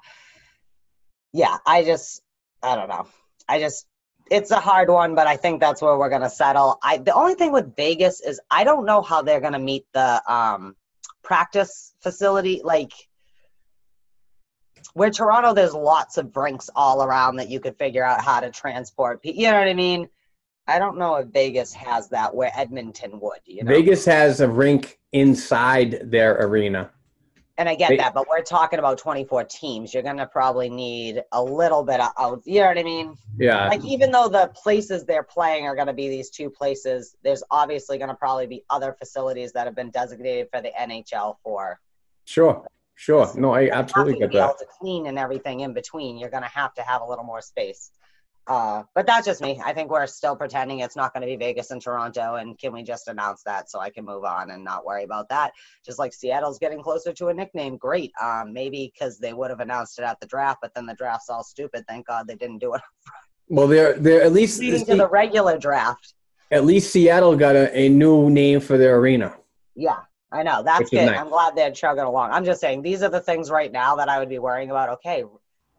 yeah, I just I don't know. I just it's a hard one, but I think that's where we're gonna settle. I the only thing with Vegas is I don't know how they're gonna meet the um practice facility like where Toronto there's lots of rinks all around that you could figure out how to transport you know what I mean? I don't know if Vegas has that where Edmonton would, you know. Vegas has a rink inside their arena. And I get Ve- that, but we're talking about 24 teams. You're going to probably need a little bit of out. You know what I mean? Yeah. Like, even though the places they're playing are going to be these two places, there's obviously going to probably be other facilities that have been designated for the NHL for. Sure. Sure. No, I absolutely get that. to clean and everything in between. You're going to have to have a little more space. Uh, but that's just me. I think we're still pretending it's not going to be Vegas and Toronto. And can we just announce that so I can move on and not worry about that? Just like Seattle's getting closer to a nickname, great. Um, maybe because they would have announced it at the draft, but then the draft's all stupid. Thank God they didn't do it Well, they're they're at least leading to the regular draft. at least Seattle got a, a new name for their arena. Yeah, I know. That's good. nice. I'm glad they're chugging along. I'm just saying these are the things right now that I would be worrying about. Okay,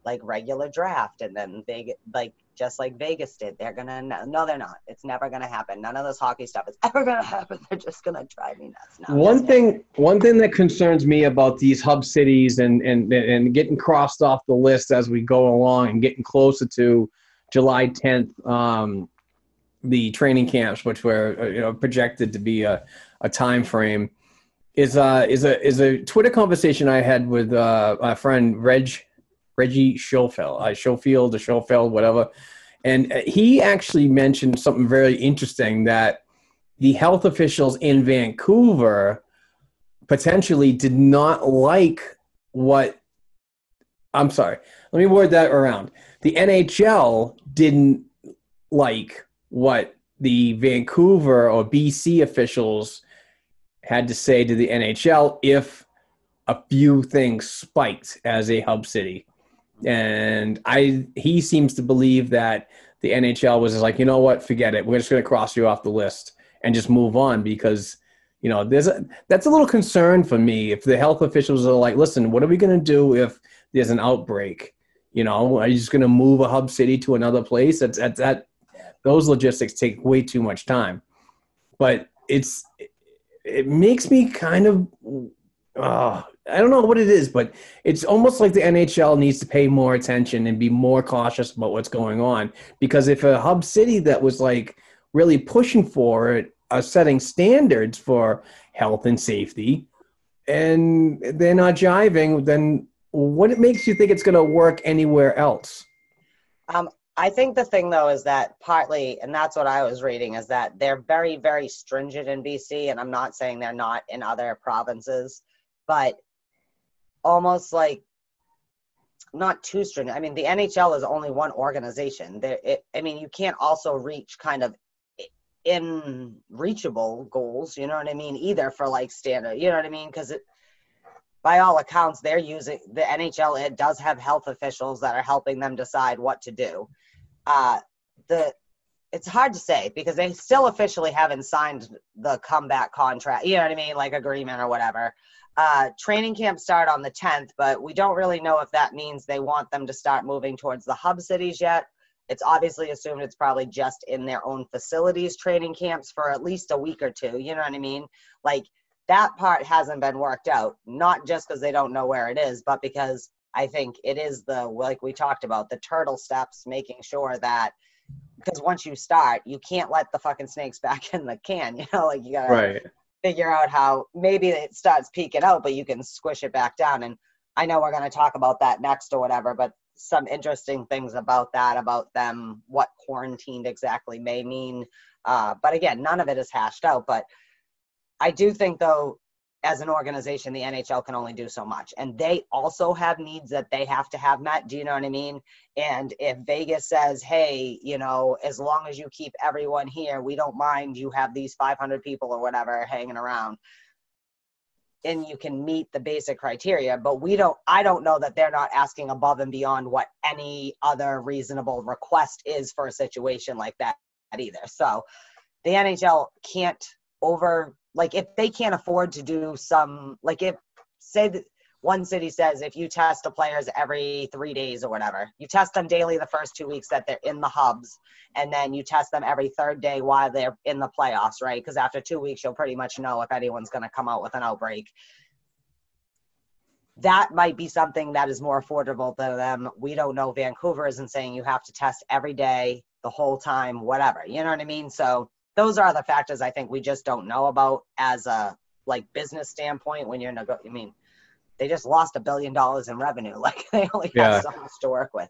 like regular draft, and then they like just like Vegas did. They're gonna no, they're not. It's never gonna happen. None of this hockey stuff is ever gonna happen. They're just gonna drive me nuts. No, One thing, one thing that concerns me about these hub cities and, and and getting crossed off the list as we go along and getting closer to July 10th, um, the training camps, which were uh, you know projected to be a, a time frame, is uh is a is a Twitter conversation I had with uh, my friend Reg Reggie Schofield, uh, Schofield or Schofield, whatever, and uh, he actually mentioned something very interesting that the health officials in Vancouver potentially did not like what I'm sorry. Let me word that around. The NHL didn't like what the Vancouver or BC officials had to say to the NHL if a few things spiked as a hub city. And I he seems to believe that the NHL was just like, you know what, forget it. We're just going to cross you off the list and just move on because you know there's a that's a little concern for me if the health officials are like, listen, what are we going to do if there's an outbreak? You know, are you just going to move a hub city to another place? That's that that those logistics take way too much time. But it's it makes me kind of uh, I don't know what it is, but it's almost like the NHL needs to pay more attention and be more cautious about what's going on. Because if a hub city that was like really pushing for it are setting standards for health and safety, and they're not jiving, then what it makes you think it's going to work anywhere else? Um, I think the thing though is that partly, and that's what I was reading, is that they're very, very stringent in BC, and I'm not saying they're not in other provinces, but almost like not too stringent. I mean, the NHL is only one organization. There, it, I mean, you can't also reach kind of in reachable goals. You know what I mean? Either for like standard, you know what I mean? Because it by all accounts, they're using the NHL. It does have health officials that are helping them decide what to do. Uh, the it's hard to say because they still officially haven't signed the comeback contract. You know what I mean, like agreement or whatever. Uh, training camp start on the 10th, but we don't really know if that means they want them to start moving towards the hub cities yet. It's obviously assumed it's probably just in their own facilities training camps for at least a week or two. You know what I mean? Like that part hasn't been worked out, not just because they don't know where it is, but because I think it is the, like we talked about, the turtle steps, making sure that because once you start, you can't let the fucking snakes back in the can. You know, like you gotta Right. figure out how maybe it starts peeking out, but you can squish it back down. And I know we're gonna talk about that next or whatever, but some interesting things about that, about them, what quarantined exactly may mean. Uh, but again, none of it is hashed out. But I do think though as an organization, the NHL can only do so much. And they also have needs that they have to have met. Do you know what I mean? And if Vegas says, hey, you know, as long as you keep everyone here, we don't mind you have these 500 people or whatever hanging around. And you can meet the basic criteria, but we don't, I don't know that they're not asking above and beyond what any other reasonable request is for a situation like that either. So the NHL can't over like if they can't afford to do some like if say that one city says if you test the players every three days or whatever you test them daily the first two weeks that they're in the hubs and then you test them every third day while they're in the playoffs right? Because after two weeks you'll pretty much know if anyone's going to come out with an outbreak. That might be something that is more affordable to them. We don't know. Vancouver isn't saying you have to test every day the whole time whatever. You know what i mean? So those are the factors I think we just don't know about as a like business standpoint when you're nego- I mean, they just lost a billion dollars in revenue. Like they only have so much to work with.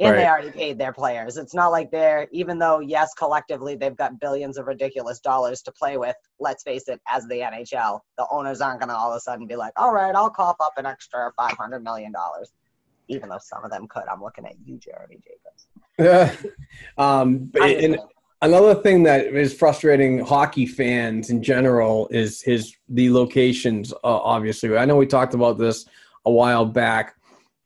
And they already paid their players. It's not like they're even though yes, collectively they've got billions of ridiculous dollars to play with, let's face it, as the NHL, the owners aren't gonna all of a sudden be like, All right, I'll cough up an extra five hundred million dollars. Even though some of them could. I'm looking at you, Jeremy Jacobs. yeah um, but and another thing that is frustrating hockey fans in general is his the locations. Uh, obviously, I know we talked about this a while back,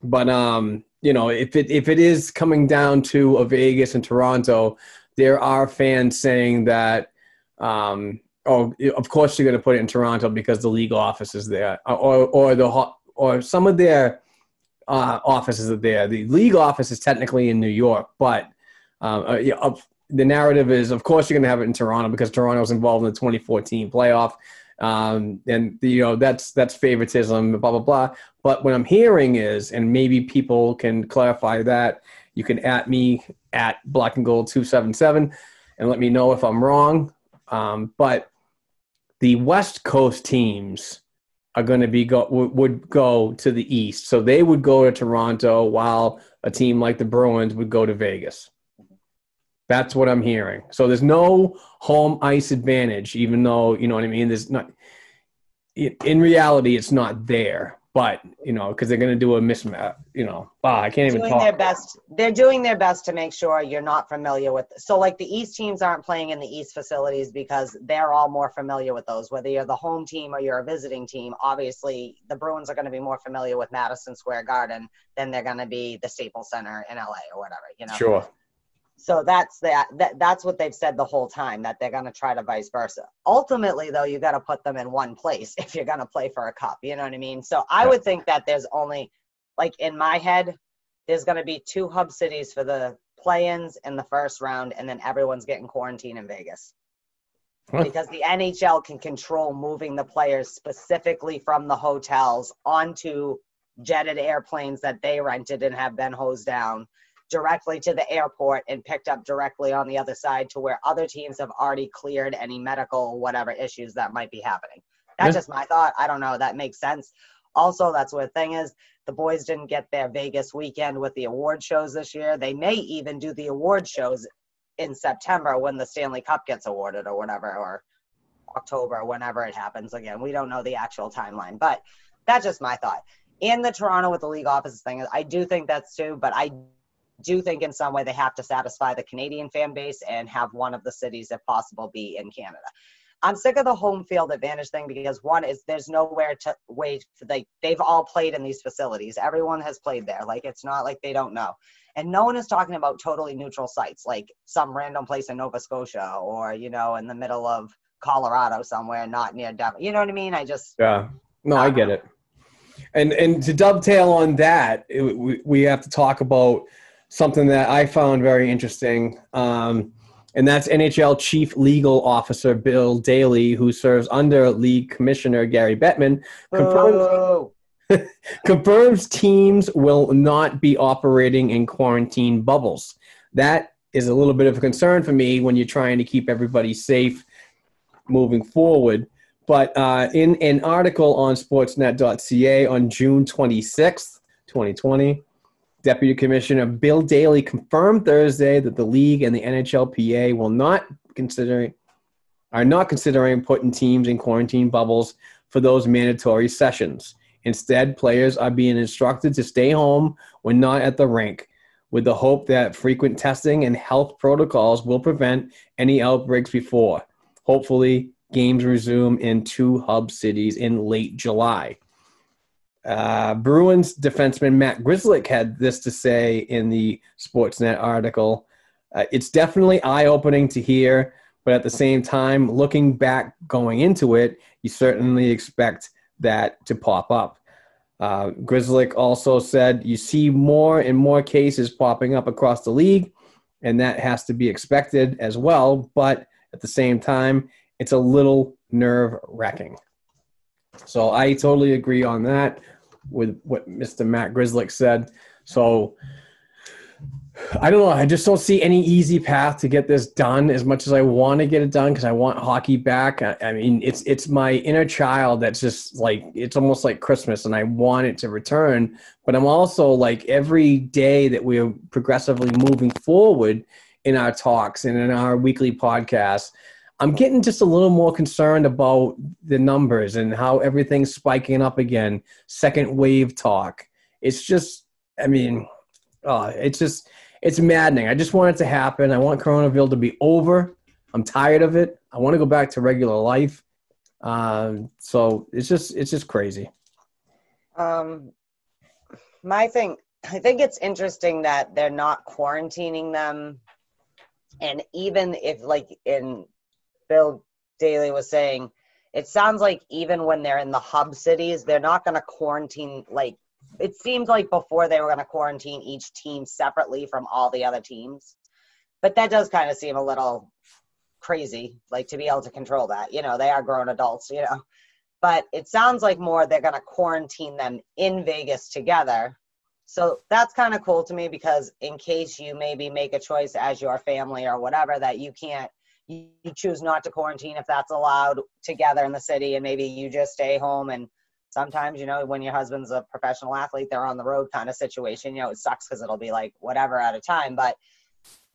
but um, you know, if it if it is coming down to a Vegas and Toronto, there are fans saying that. Um, oh, of course you're going to put it in Toronto because the league office is there, or or the or some of their uh, offices are there. The league office is technically in New York, but um, uh, of- the narrative is, of course, you're going to have it in Toronto because Toronto's involved in the 2014 playoff, um, and you know that's that's favoritism, blah blah blah. But what I'm hearing is, and maybe people can clarify that. You can at me at Black and Gold 277 and let me know if I'm wrong. Um, but the West Coast teams are going to be go would go to the East, so they would go to Toronto, while a team like the Bruins would go to Vegas. That's what I'm hearing. So there's no home ice advantage, even though you know what I mean. There's not. In reality, it's not there, but you know, because they're going to do a mismatch. Uh, you know, wow, I can't even doing talk. their best they're doing their best to make sure you're not familiar with so like the east teams aren't playing in the east facilities because they're all more familiar with those whether you're the home team or you're a visiting team obviously the bruins are going to be more familiar with madison square garden than they're going to be the staples center in la or whatever you know Sure. So that's that, that that's what they've said the whole time that they're going to try to vice versa. Ultimately though you got to put them in one place if you're going to play for a cup you know what i mean? So i would think that there's only like in my head there's going to be two hub cities for the play-ins in the first round and then everyone's getting quarantined in vegas. Huh. because the nhl can control moving the players specifically from the hotels onto jetted airplanes that they rented and have been hosed down directly to the airport and picked up directly on the other side to where other teams have already cleared any medical whatever issues that might be happening. That's Yeah. just my thought. I don't know. That makes sense. Also, that's what the thing is. The boys didn't get their Vegas weekend with the award shows this year. They may even do the award shows in September when the Stanley Cup gets awarded or whatever, or October, whenever it happens. Again, we don't know the actual timeline, but that's just my thought. In the Toronto with the league offices thing I do think that's too, but I do think in some way they have to satisfy the Canadian fan base and have one of the cities, if possible, be in Canada. I'm sick of the home field advantage thing because one is there's nowhere to wait. Like they've all played in these facilities. Everyone has played there. Like it's not like they don't know. And no one is talking about totally neutral sites, like some random place in Nova Scotia or you know in the middle of Colorado somewhere, not near Denver. You know what I mean? I just Yeah. No, I get it. And and to dovetail on that, it, we, we have to talk about something that I found very interesting. Um, and that's NHL Chief Legal Officer Bill Daly, who serves under League Commissioner Gary Bettman, confirms, confirms teams will not be operating in quarantine bubbles. That is a little bit of a concern for me when you're trying to keep everybody safe moving forward. But uh, in an article on sportsnet.ca on June 26th, 2020, Deputy Commissioner Bill Daly confirmed Thursday that the league and the NHLPA will not are not considering putting teams in quarantine bubbles for those mandatory sessions. Instead, players are being instructed to stay home when not at the rink, with the hope that frequent testing and health protocols will prevent any outbreaks before. Hopefully, games resume in two hub cities in late July. Uh, Bruins defenseman Matt Grzelcyk had this to say in the Sportsnet article. Uh, it's definitely eye opening to hear, but at the same time, looking back going into it, you certainly expect that to pop up. Uh, Grzelcyk also said you see more and more cases popping up across the league, and that has to be expected as well. But at the same time, it's a little nerve wracking. So I totally agree on that with what Mr. Matt Grzelcyk said. So I don't know. I just don't see any easy path to get this done as much as I want to get it done because I want hockey back. I, I mean, it's it's my inner child that's just like it's almost like Christmas, and I want it to return. But I'm also like every day that we're progressively moving forward in our talks and in our weekly podcasts, I'm getting just a little more concerned about the numbers and how everything's spiking up again. Second wave talk. It's just, I mean, uh, it's just, it's maddening. I just want it to happen. I want Coronaville to be over. I'm tired of it. I want to go back to regular life. Um, so it's just, it's just crazy. Um, my thing, I think it's interesting that they're not quarantining them, and even if, like in Bill Daly was saying, it sounds like even when they're in the hub cities, they're not going to quarantine. Like it seemed like before they were going to quarantine each team separately from all the other teams, but that does kind of seem a little crazy, like to be able to control that. You know, they are grown adults. You know, but it sounds like more they're going to quarantine them in Vegas together. So that's kind of cool to me because in case you maybe make a choice as your family or whatever that you can't you choose not to quarantine if that's allowed together in the city and maybe you just stay home. And sometimes you know when your husband's a professional athlete they're on the road kind of situation you know it sucks because it'll be like whatever at a time. But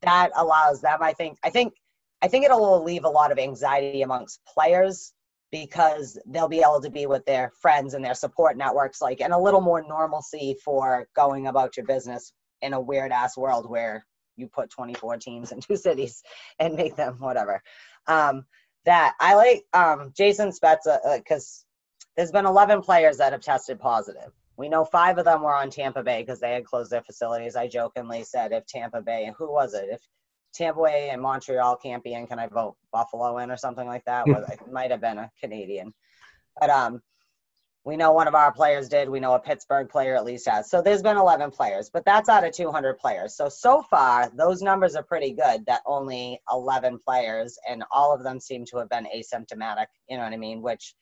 that allows them i think i think i think it'll leave a lot of anxiety amongst players because they'll be able to be with their friends and their support networks like and a little more normalcy for going about your business in a weird ass world where you put 24 teams in two cities and make them whatever. Um, that I like um, Jason Spezza because uh, there's been 11 players that have tested positive. We know five of them were on Tampa Bay because they had closed their facilities. I jokingly said if Tampa Bay, who was it? If Tampa Bay and Montreal can't be in, can I vote Buffalo in or something like that? well, it might have been a Canadian. But um, we know one of our players did. We know a Pittsburgh player at least has. So there's been 11 players, but that's out of 200 players. So so far, those numbers are pretty good. That only 11 players, and all of them seem to have been asymptomatic. You know what I mean? Which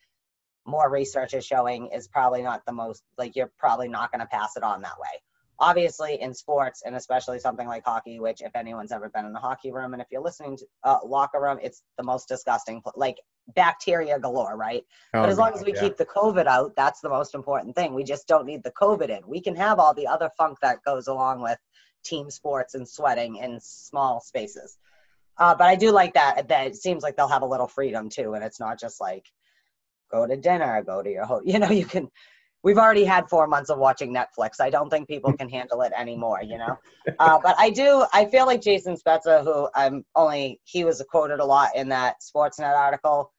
more research is showing is probably not the most like you're probably not going to pass it on that way. Obviously, in sports and especially something like hockey, which if anyone's ever been in the hockey room and if you're listening to uh, locker room, it's the most disgusting. Like bacteria galore, right? Oh, but as long God, as we yeah. keep the COVID out, that's the most important thing. We just don't need the COVID in. We can have all the other funk that goes along with team sports and sweating in small spaces. Uh, but I do like that. That it seems like they'll have a little freedom too, and it's not just like go to dinner, go to your ho You know, you can. We've already had four months of watching Netflix. I don't think people can handle it anymore. You know, uh, but I do. I feel like Jason Spezza, who I'm only he was quoted a lot in that Sportsnet article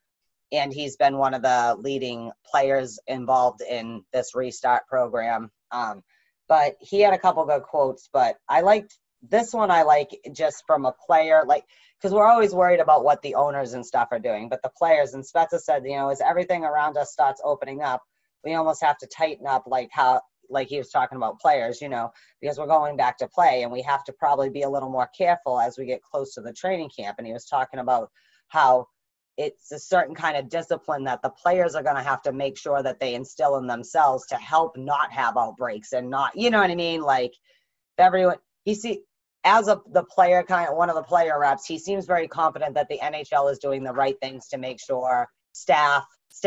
and he's been one of the leading players involved in this restart program. Um, but he had a couple good quotes. But I liked this one. I like just from a player, like because we're always worried about what the owners and stuff are doing, but the players and Spezza said, you know, as everything around us starts opening up, we almost have to tighten up, like how like he was talking about players, you know, because we're going back to play and we have to probably be a little more careful as we get close to the training camp. And he was talking about how it's a certain kind of discipline that the players are going to have to make sure that they instill in themselves to help not have outbreaks and not, you know what I mean? Like everyone, he see, as a the player kind of one of the player reps, he seems very confident that the NHL is doing the right things to make sure staff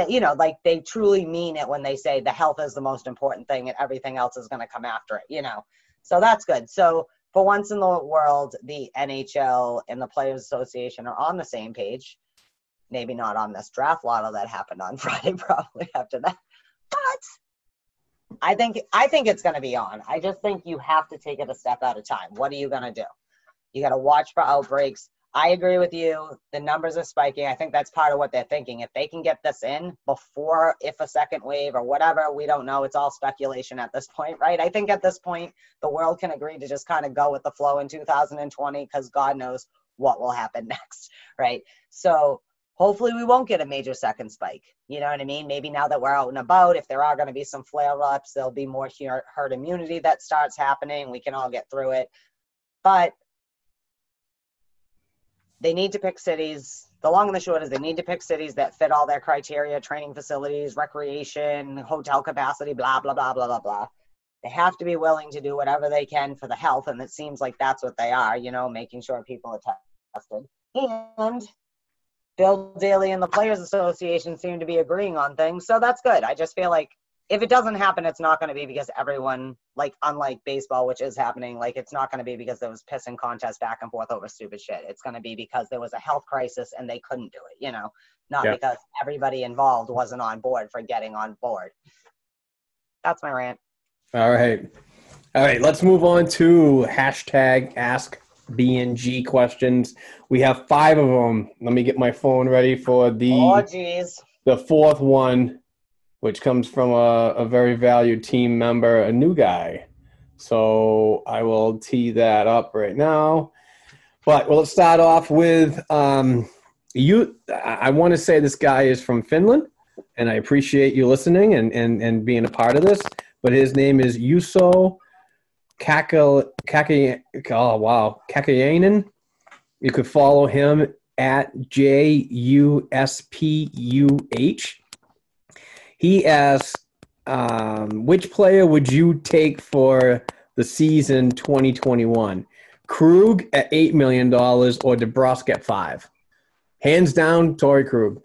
you know, like they truly mean it when they say the health is the most important thing and everything else is going to come after it, you know. So that's good. So for once in the world, the NHL and the Players Association are on the same page. Maybe not on this draft lotto that happened on Friday, probably after that. But I think I think it's going to be on. I just think you have to take it a step at a time. What are you going to do? You got to watch for outbreaks. I agree with you. The numbers are spiking. I think that's part of what they're thinking. If they can get this in before, if a second wave or whatever, we don't know. It's all speculation at this point, right? I think at this point, the world can agree to just kind of go with the flow in 2020 because God knows what will happen next, right? So hopefully we won't get a major second spike. You know what I mean? Maybe now that we're out and about, if there are going to be some flare ups, there'll be more herd immunity that starts happening. We can all get through it. But they need to pick cities. The long and the short is they need to pick cities that fit all their criteria, training facilities, recreation, hotel capacity, blah, blah, blah, blah, blah, blah. They have to be willing to do whatever they can for the health, and it seems like that's what they are, you know, making sure people are tested. And Bill Daly and the Players Association seem to be agreeing on things, so that's good. I just feel like if it doesn't happen, it's not going to be because everyone, like, unlike baseball, which is happening, like, it's not going to be because there was pissing contests back and forth over stupid shit. It's going to be because there was a health crisis and they couldn't do it, you know, not Yeah. because everybody involved wasn't on board for getting on board. That's my rant. All right. All right. Let's move on to hashtag ask BNG questions. We have five of them. Let me get my phone ready for the Oh, geez. the fourth one, which comes from a, a very valued team member, a new guy. So I will tee that up right now. But well, start off with um, you. I, want to say this guy is from Finland, and I appreciate you listening and, and, and being a part of this. But his name is Yuso Kaka. Oh wow, Kakayanen. You could follow him at J U S P U H. He asks, um, which player would you take for the season 2021? Krug at $8 million or DeBrusk at 5 Hands down, Torey Krug.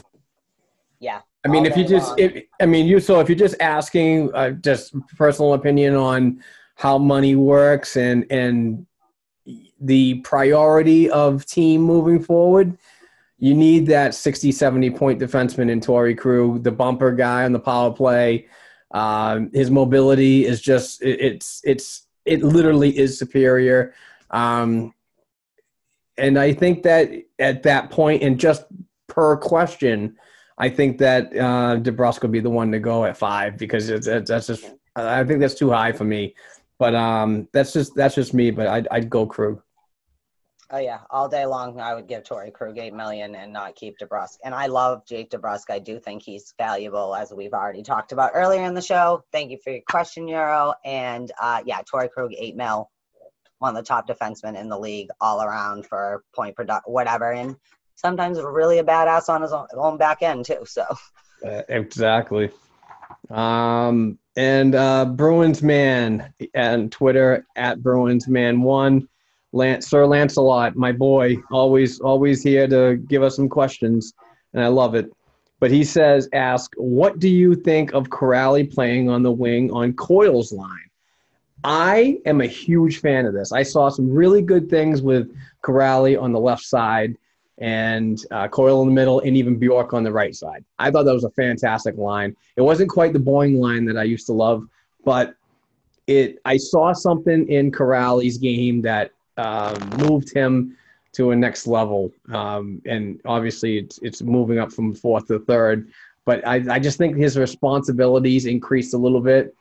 Yeah. I mean, if you just, if, I mean, you so if you're just asking, uh, just personal opinion on how money works and and the priority of team moving forward, you need that 60, 70 point defenseman in Torey Krug, the bumper guy on the power play. Um, his mobility is just it, it's it's it literally is superior. Um, and I think that at that point, and just per question, I think that uh, DeBrusk will be the one to go at five because it's, it's that's just I think that's too high for me. But um, that's just that's just me. But I'd I'd go Krug. Oh yeah, all day long I would give Torey Krug eight million and not keep DeBrusk. And I love Jake DeBrusk. I do think he's valuable, as we've already talked about earlier in the show. Thank you for your question, Euro. And uh, yeah, Torey Krug eight mil, one of the top defensemen in the league, all around for point product, whatever. And sometimes really a badass on his own, own back end too. So Uh, exactly. Um, and uh, Bruins man and Twitter at Bruins man one. Sir Lancelot, my boy, always always here to give us some questions, and I love it. But he says, ask, what do you think of Kuraly playing on the wing on Coyle's line? I am a huge fan of this. I saw some really good things with Kuraly on the left side and uh, Coyle in the middle, and even Bjork on the right side. I thought that was a fantastic line. It wasn't quite the Boeing line that I used to love, but it. I saw something in Kuraly's game that um, moved him to a next level. Um, and obviously, it's it's moving up from fourth to third. But I, I just think his responsibilities increased a little bit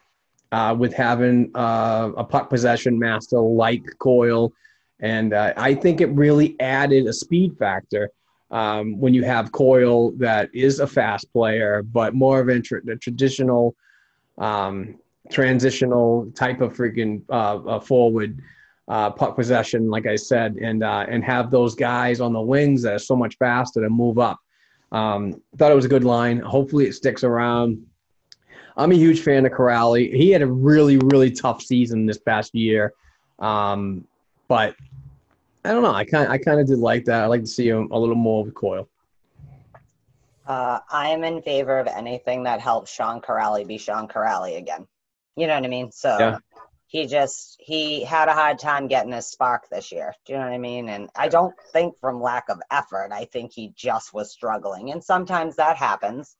uh, with having uh, a puck possession master like Coyle. And uh, I think it really added a speed factor um, when you have Coyle that is a fast player, but more of a, tra- a traditional um, transitional type of freaking uh, forward uh, puck possession, like I said, and uh, and have those guys on the wings that are so much faster to move up. Um, thought it was a good line. Hopefully, it sticks around. I'm a huge fan of Kuraly. He had a really, really tough season this past year, um, but I don't know. I kind, I kind of did like that. I like to see him a little more with Coyle. Uh, I am in favor of anything that helps Sean Kuraly be Sean Kuraly again. You know what I mean? So Yeah. He just he had a hard time getting his spark this year. Do you know what I mean? And I don't think from lack of effort. I think he just was struggling, and sometimes that happens.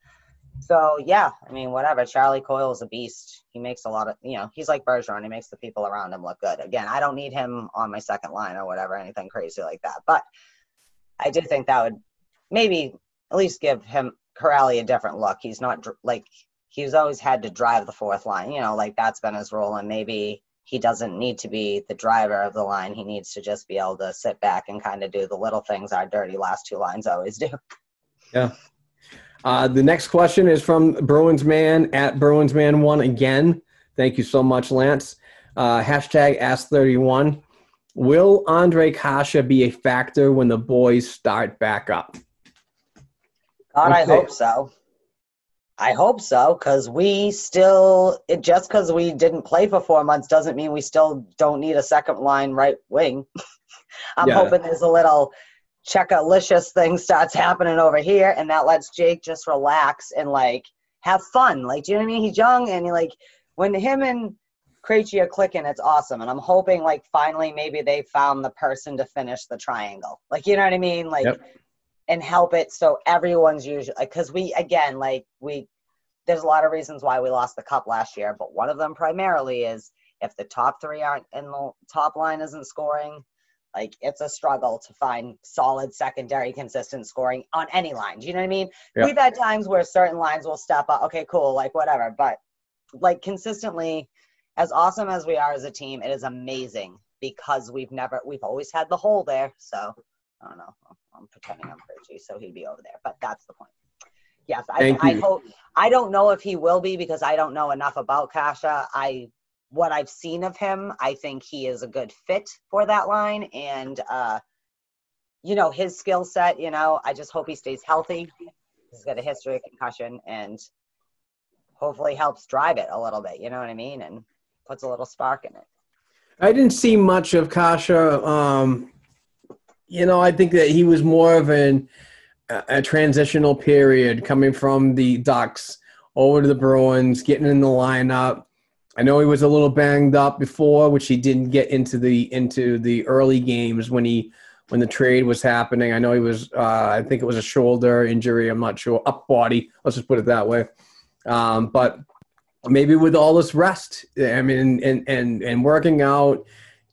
So yeah, I mean, whatever. Charlie Coyle is a beast. He makes a lot of, you know, he's like Bergeron. He makes the people around him look good. Again, I don't need him on my second line or whatever, anything crazy like that. But I did think that would maybe at least give him Kuraly a different look. He's not like he's always had to drive the fourth line. You know, like that's been his role, and maybe he doesn't need to be the driver of the line. He needs to just be able to sit back and kind of do the little things our dirty last two lines always do. Yeah. Uh, the next question is from Bruins Man at Bruins Man One again. Thank you so much, Lance. Uh, hashtag Ask31. Will Ondrej Kase be a factor when the boys start back up? God, I hope so. I hope so, because we still, it, just because we didn't play for four months doesn't mean we still don't need a second line right wing. I'm Yeah. hoping there's a little checkalicious thing starts happening over here, and that lets Jake just relax and like have fun. Like, do you know what I mean? He's young, and he like when him and Krejci are clicking, it's awesome. And I'm hoping like finally maybe they found the person to finish the triangle. Like, you know what I mean? Like Yep. And help it so everyone's usually because we again like we there's a lot of reasons why we lost the cup last year but one of them primarily is if the top three aren't in the top line isn't scoring like it's a struggle to find solid secondary consistent scoring on any line do you know what i mean Yeah. we've had times where certain lines will step up okay cool like whatever but like consistently as awesome as we are as a team it is amazing because we've never we've always had the hole there so I don't know. I'm pretending I'm crazy, so he'd be over there. But that's the point. Yes, I, I hope. I don't know if he will be because I don't know enough about Kase. I what I've seen of him, I think he is a good fit for that line, and uh, you know his skill set. You know, I just hope he stays healthy. He's got a history of concussion, and hopefully helps drive it a little bit. You know what I mean? And puts a little spark in it. I didn't see much of Kase. Um, you know, I think that he was more of an a, transitional period coming from the Ducks over to the Bruins, getting in the lineup. I know he was a little banged up before, which he didn't get into the into the early games when he when the trade was happening. I know he was. Uh, I think it was a shoulder injury. I'm not sure. Up body. Let's just put it that way. Um, but maybe with all this rest, I mean, and and and working out,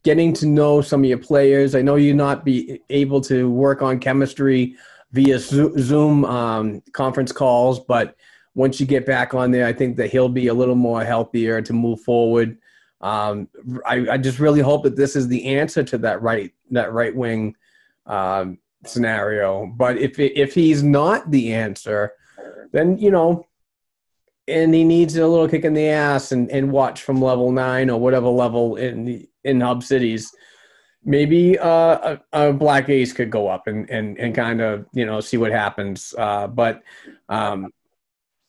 getting to know some of your players. I know you not be able to work on chemistry via Zoom um, conference calls, but once you get back on there, I think that he'll be a little more healthier to move forward. Um, I, I just really hope that this is the answer to that right that right wing um, scenario. But if if he's not the answer, then you know and he needs a little kick in the ass and, and watch from level nine or whatever level in the, in hub cities maybe uh, a, a black ace could go up and, and, and kind of you know see what happens. Uh, but um,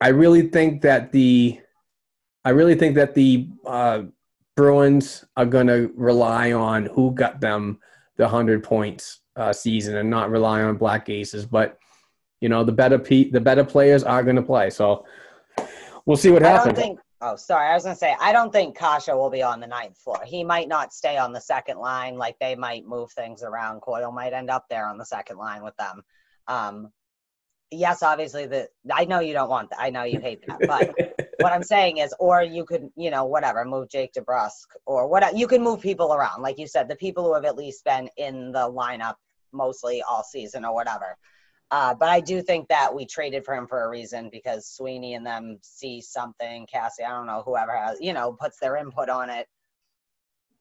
i really think that the i really think that the uh, bruins are going to rely on who got them the 100 points uh, season and not rely on black aces. But you know the better pe- the better players are going to play. So we'll see what happens. Oh, sorry. I was gonna say I don't think Kase will be on the ninth floor. He might not stay on the second line. Like they might move things around. Coyle might end up there on the second line with them. Um, yes, obviously the. I know you don't want that. I know you hate that. But what I'm saying is, or you could, you know, whatever, move Jake DeBrusk or what. You can move people around, like you said, the people who have at least been in the lineup mostly all season or whatever. Uh, but I do think that we traded for him for a reason because Sweeney and them see something. Cassie, I don't know, whoever has, you know, puts their input on it.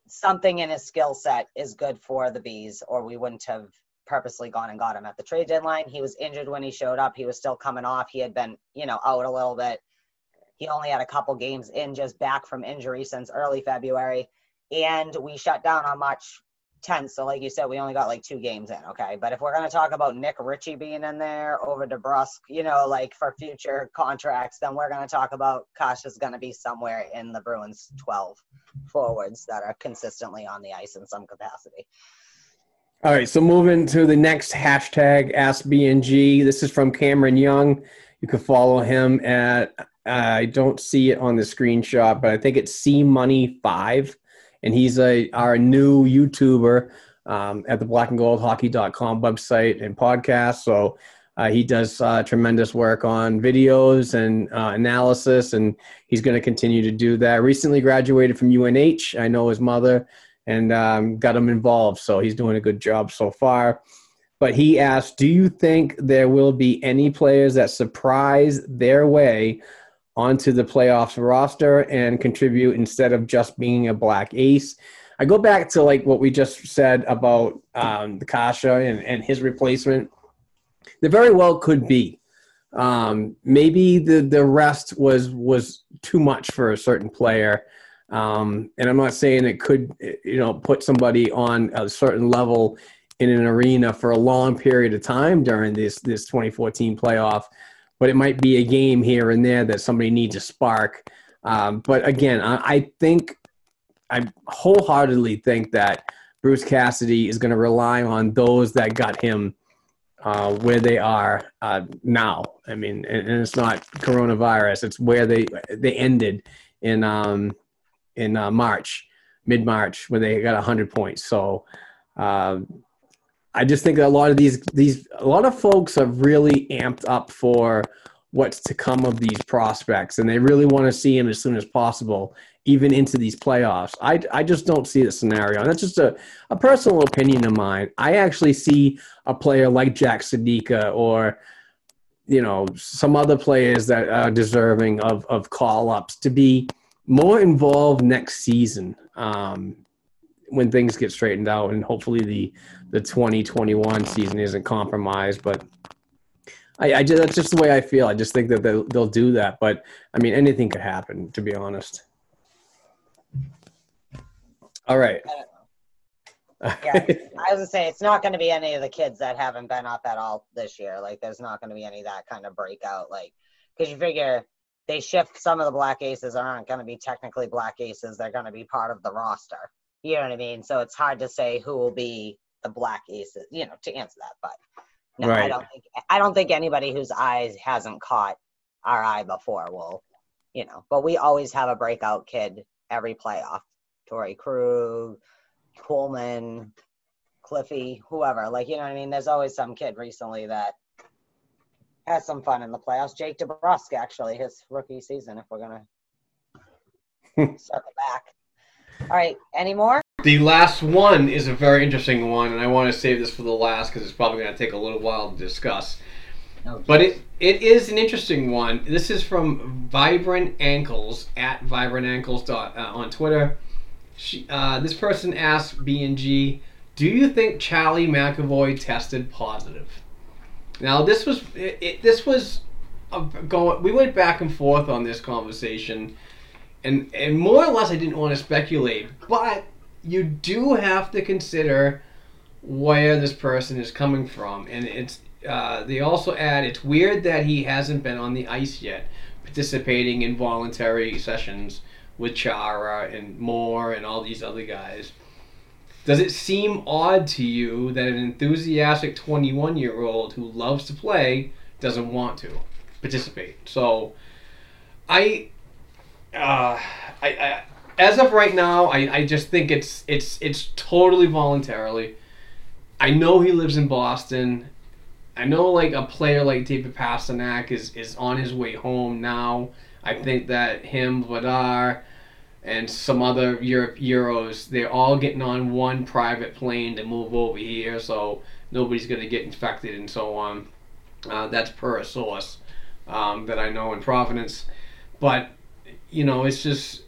Something in his skill set is good for the bees, or we wouldn't have purposely gone and got him at the trade deadline. He was injured when he showed up. He was still coming off. He had been, you know, out a little bit. He only had a couple games in just back from injury since early February. And we shut down on March 10th. So, like you said, we only got like two games in. Okay. But if we're going to talk about Nick Ritchie being in there over DeBrusk, you know, like for future contracts, then we're going to talk about Kosh is going to be somewhere in the Bruins 12 forwards that are consistently on the ice in some capacity. All right, so moving to the next hashtag AskBNG. This is from Cameron Young. You can follow him at I don't see it on the screenshot, but I think it's C Money Five, and he's a our new YouTuber um, at the Black and Gold Hockey.com website and podcast. So uh, he does uh, tremendous work on videos and uh, analysis, and he's going to continue to do that. Recently graduated from UNH. I know his mother and um, got him involved. So he's doing a good job so far. But he asked, Do you think there will be any players that surprise their way onto the playoffs roster and contribute instead of just being a black ace? I go back to like what we just said about um, Kase and, and his replacement. There very well could be. Um, maybe the the rest was was too much for a certain player um, and I'm not saying it could, you know, put somebody on a certain level in an arena for a long period of time during this this 2014 playoff, but it might be a game here and there that somebody needs a spark. Um, but again, I, I think I wholeheartedly think that Bruce Cassidy is going to rely on those that got him uh, where they are uh, now. I mean, and, and, it's not coronavirus; it's where they they ended in um, in uh, March, mid March, when they got 100 points. So um, I just think that a lot of these these a lot of folks are really amped up for what's to come of these prospects, and they really want to see him as soon as possible, even into these playoffs. I, I just don't see the scenario. And that's just a, a personal opinion of mine. I actually see a player like Jack Studnicka or you know some other players that are deserving of of call ups to be more involved next season um, when things get straightened out, and hopefully the the 2021 season isn't compromised. But I, I just, that's just the way I feel. I just think that they'll, they'll do that. But I mean, anything could happen, to be honest. All right. Uh, yeah, I was gonna say it's not to be any of the kids that haven't been up at all this year. Like, there's not to be any that kind of breakout. Like, because you figure they shift some of the black aces aren't to be technically black aces. They're to be part of the roster. You know what I mean? So it's hard to say who will be the black aces, you know, to answer that. But no, right. I don't think I don't think anybody whose eyes hasn't caught our eye before will, you know. But we always have a breakout kid every playoff. Torey Krug, Coleman, Cliffy, whoever. Like, you know what I mean? There's always some kid recently that has some fun in the playoffs. Jake DeBrusk, actually, his rookie season, if we're going to circle back. All right, any more? The last one is a very interesting one, and I want to save this for the last because it's probably going to take a little while to discuss. Oh, but it, it is an interesting one. This is from Vibrant Ankles at Vibrant Ankles dot, uh, on Twitter. She, uh, this person asked B&G, do you think Charlie McAvoy tested positive? Now this was it, it, this was going. We went back and forth on this conversation, and and more or less I didn't want to speculate, but you do have to consider where this person is coming from, and it's. Uh, they also add it's weird that he hasn't been on the ice yet, participating in voluntary sessions with Chara and Moore and all these other guys. Does it seem odd to you that an enthusiastic 21 year old who loves to play doesn't want to participate? So, I, uh, I, I as of right now, I, I just think it's it's it's totally voluntarily. I know he lives in Boston. I know like a player like David Pastrnak is is on his way home now. I think that him, Vladar, and some other Europe Euros, they're all getting on one private plane to move over here, so nobody's to get infected and so on. Uh, that's per a source um, that I know in Providence, but you know, it's just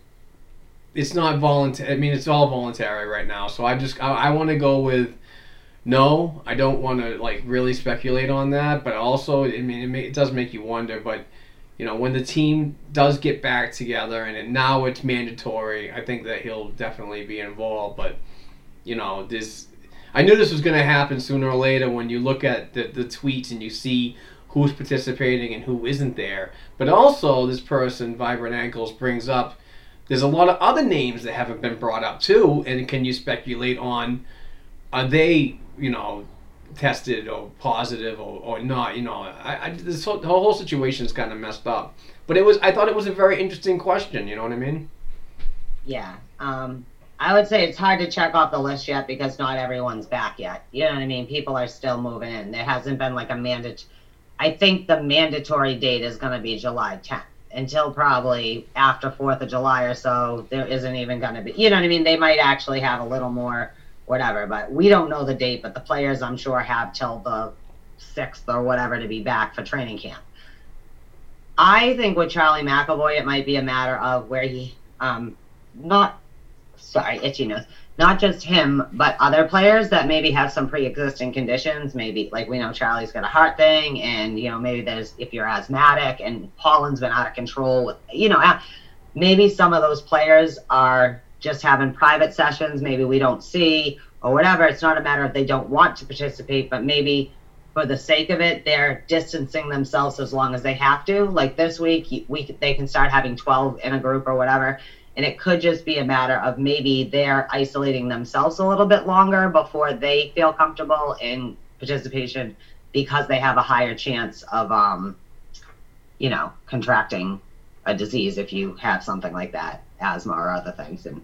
it's not voluntary. I mean, it's all voluntary right now. So I just I, I want to go with no. I don't want to like really speculate on that, but also I mean it, may, it does make you wonder. But you know, when the team does get back together and it, now it's mandatory, I think that he'll definitely be involved. But you know, this I knew this was going to happen sooner or later when you look at the, the tweets and you see who's participating and who isn't there. But also, this person, Vibrant Ankles, brings up there's a lot of other names that haven't been brought up too. And can you speculate on are they, you know, tested or positive or, or not? You know, I, I this whole, the whole situation is kind of messed up. But it was I thought it was a very interesting question. You know what I mean? Yeah. Um, I would say it's hard to check off the list yet because not everyone's back yet. You know what I mean? People are still moving in. There hasn't been like a mandate. I think the mandatory date is going to be July 10th until probably after 4th of July or so. There isn't even going to be, you know what I mean? They might actually have a little more whatever, but we don't know the date. But the players, I'm sure, have till the 6th or whatever to be back for training camp. I think with Charlie McAvoy, it might be a matter of where he, um, not sorry, itchy nose. Not just him, but other players that maybe have some pre-existing conditions. Maybe like we know Charlie's got a heart thing, and you know maybe there's if you're asthmatic, and Pollen's been out of control with you know uh, maybe some of those players are just having private sessions. Maybe we don't see or whatever. It's not a matter of they don't want to participate, but maybe for the sake of it, they're distancing themselves as long as they have to. Like this week, we they can start having 12 in a group or whatever, and it could just be a matter of maybe they're isolating themselves a little bit longer before they feel comfortable in participation because they have a higher chance of um you know contracting a disease if you have something like that asthma or other things and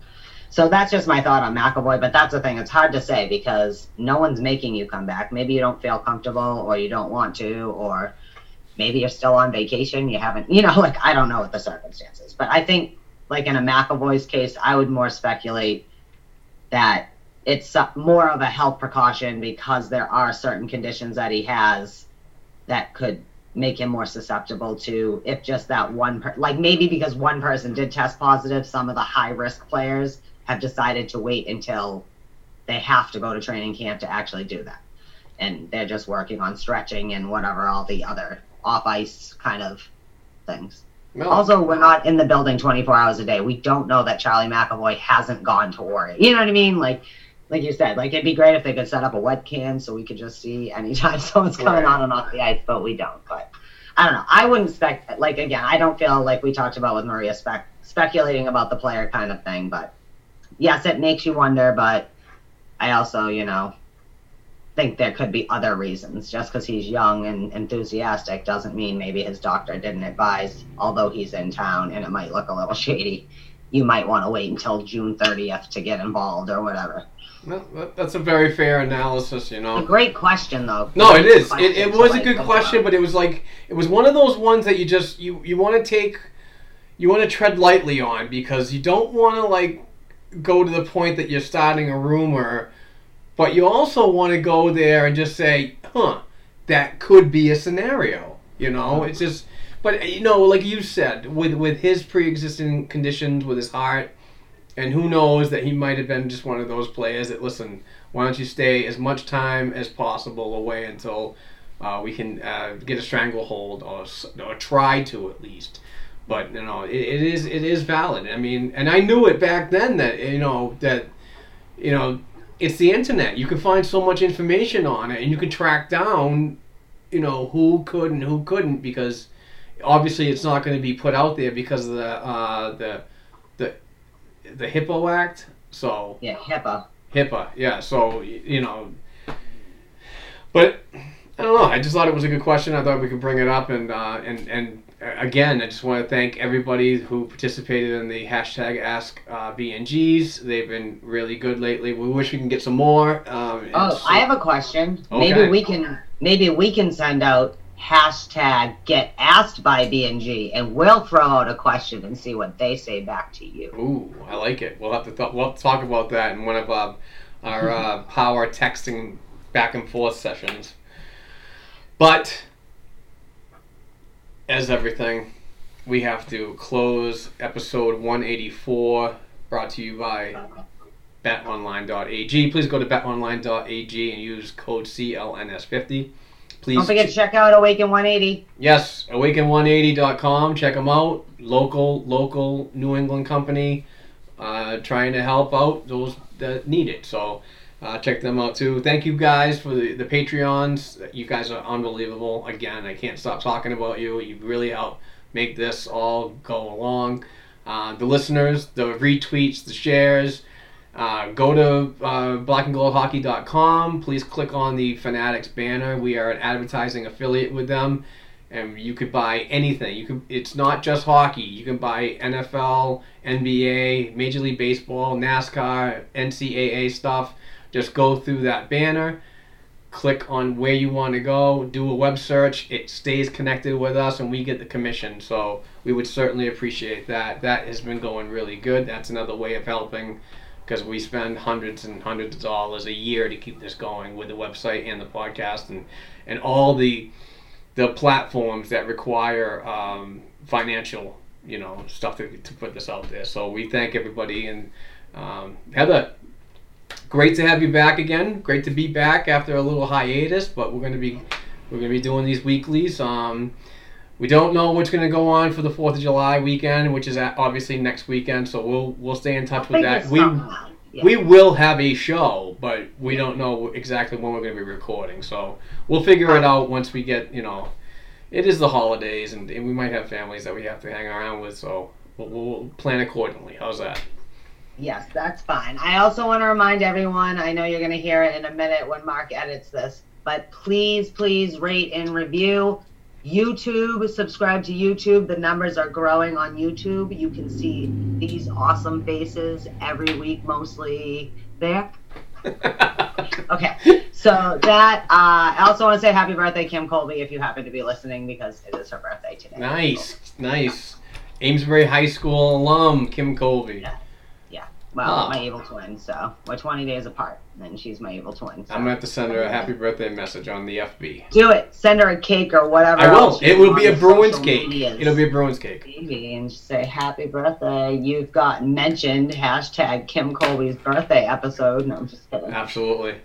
so that's just my thought on McAvoy, but that's the thing. It's hard to say because no one's making you come back. Maybe you don't feel comfortable or you don't want to, or maybe you're still on vacation. You haven't, you know, like I don't know what the circumstances. But I think like in a McAvoy's case, I would more speculate that it's more of a health precaution because there are certain conditions that he has that could make him more susceptible to if just that one per- like maybe because one person did test positive some of the high risk players have decided to wait until they have to go to training camp to actually do that. And they're just working on stretching and whatever all the other off ice kind of things No. also, we're not in the building 24 hours a day. We don't know that Charlie McAvoy hasn't gone to Warrior. You know what I mean? Like, like you said, like it'd be great if they could set up a webcam so we could just see anytime someone's coming Right. on and off the ice, but we don't. But I don't know. I wouldn't spec. Like again, I don't feel like we talked about with Maria spec speculating about the player kind of thing. But yes, it makes you wonder. But I also, you know, think there could be other reasons. Just because he's young and enthusiastic doesn't mean maybe his doctor didn't advise, although he's in town and it might look a little shady. You might want to wait until June 30th to get involved or whatever. That's a very fair analysis, you A know. great question, though. No, it is. It, it was a good question, but it was like it was one of those ones that you just you you want to take you want to tread lightly on because you don't want to like go to the point that you're starting a rumor, but you also want to go there and just say, "Huh, that could be a scenario." You know, it's just but you know, like you said, with with his pre-existing conditions with his heart and who knows that he might have been just one of those players that listen why don't you stay as much time as possible away until uh, we can uh, get a stranglehold or, or try to at least? But you know it, it is it is valid. I mean and i knew it back then that you know that you know it's the internet you can find so much information on it and you can track down you know who could and who couldn't because obviously it's not going to be put out there because of the uh, the the the hippo act so Yeah, HIPAA. HIPAA, yeah. So you know, but I don't know. I just thought it was a good question. I thought we could bring it up, and uh, and and again, I just want to thank everybody who participated in the hashtag Ask uh, BNGs. They've been really good lately. We wish we can get some more. Um, Oh, so- I have a question. Okay. Maybe we can maybe we can send out hashtag get asked by BNG, and we'll throw out a question and see what they say back to you. Ooh, I like it. We'll have to th- we'll talk about that in one of uh, our uh, power texting back and forth sessions. But as everything, we have to close episode 184, brought to you by betonline.ag. Please go to betonline.ag and use code CLNS50. Please Don't forget to check out Awaken 180. Yes, awaken180.com. Check them out. Local, local New England company, uh, trying to help out those that need it. So uh, check them out too. Thank you guys for the, the Patreons. You guys are unbelievable. Again, I can't stop talking about you. You really help make this all go along. Uh, the listeners, the retweets, the shares. Uh, go to uh, blackandgoldhockey.com. Please click on the Fanatics banner. We are an advertising affiliate with them, and you could buy anything. You can. It's not just hockey. You can buy NFL, NBA, Major League Baseball, NASCAR, NCAA stuff. Just go through that banner. Click on where you want to go. Do a web search. It stays connected with us, and we get the commission. So we would certainly appreciate that. That has been going really good. That's another way of helping because we spend hundreds and hundreds of dollars a year to keep this going with the website and the podcast and and all the the platforms that require um, financial you know stuff to, to put this out there. So we thank everybody and um, Heather. Great to have you back again. Great to be back after a little hiatus, but we're going to be we're going to be doing these weeklies. Um, we don't know what's going to go on for the Fourth of July weekend, which is obviously next weekend. So we'll we'll stay in touch with that. We Yeah. we will have a show, but we don't know exactly when we're going to be recording. So we'll figure it out once we get you know. It is the holidays, and, and we might have families that we have to hang around with. So we'll, we'll plan accordingly. How's that? Yes, that's fine. I also want to remind everyone, I know you're going to hear it in a minute when Mark edits this, but please, please rate and review. YouTube, subscribe to YouTube. The numbers are growing on YouTube. You can see these awesome faces every week, mostly there. Okay, so that, uh, I also want to say happy birthday, Kim Colby, if you happen to be listening, because it is her birthday today. Nice, nice. Amesbury High School alum Kim Colby. Yeah. Yeah. Well, Ah. my evil twin. So we're 20 days apart, and she's my evil twin. So. I'm gonna have to send her a happy birthday message on the FB. do it. Send her a cake or whatever. I will. else It will be a Bruins cake. medias. It'll be a Bruins cake. Maybe, and say happy birthday. You've got mentioned hashtag Kim Colby's birthday episode. No, I'm just kidding. Absolutely.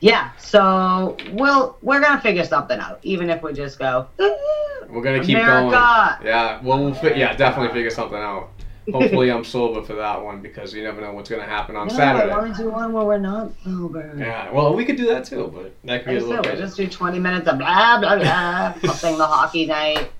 Yeah. So we'll we're gonna figure something out, even if we just go. We're gonna keep America. going. Yeah. Well, we'll fi- yeah definitely figure something out. Hopefully, I'm sober for that one because you never know what's gonna happen on No, Saturday. want to do one where we're not sober. Yeah. Well, we could do that too, but that could be a little bit. just do 20 minutes of blah blah blah. I'll sing the hockey night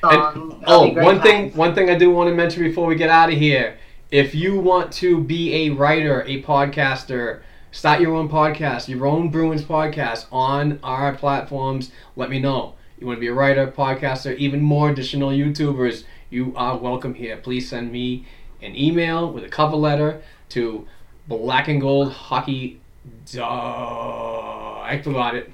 song. Oh, one thing, one thing I do want to mention before we get out of here. If you want to be a writer, a podcaster, start your own podcast, your own Bruins podcast on our platforms, let me know. You want to be a writer, podcaster, even more additional YouTubers, you are welcome here. Please send me an email with a cover letter to black and gold hockey. Duh, I forgot it.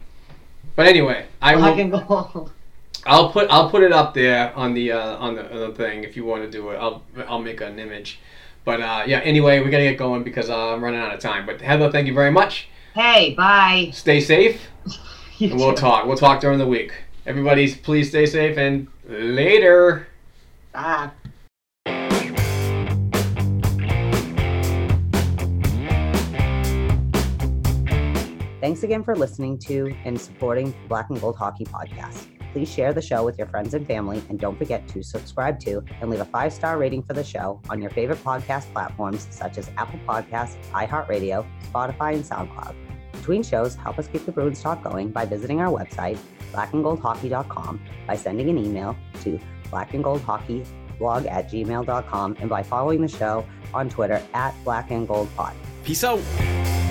But anyway, I will. Black and gold. I'll put I'll put it up there on the uh, on the, on the thing if you want to do it. I'll I'll make an image. But uh, yeah, anyway, we gotta get going because uh, I'm running out of time. But Heather, thank you very much. Hey, bye. Stay safe, and we'll too. talk. We'll talk during the week. Everybody, please stay safe and later. Bye. Thanks again for listening to and supporting the Black and Gold Hockey Podcast. Please share the show with your friends and family, and don't forget to subscribe to and leave a five star rating for the show on your favorite podcast platforms such as Apple Podcasts, iHeartRadio, Spotify, and SoundCloud. Between shows, help us keep the Bruins talk going by visiting our website, blackandgoldhockey.com, by sending an email to blackandgoldhockeyblog at gmail.com, and by following the show on Twitter at blackandgoldpod. Peace out.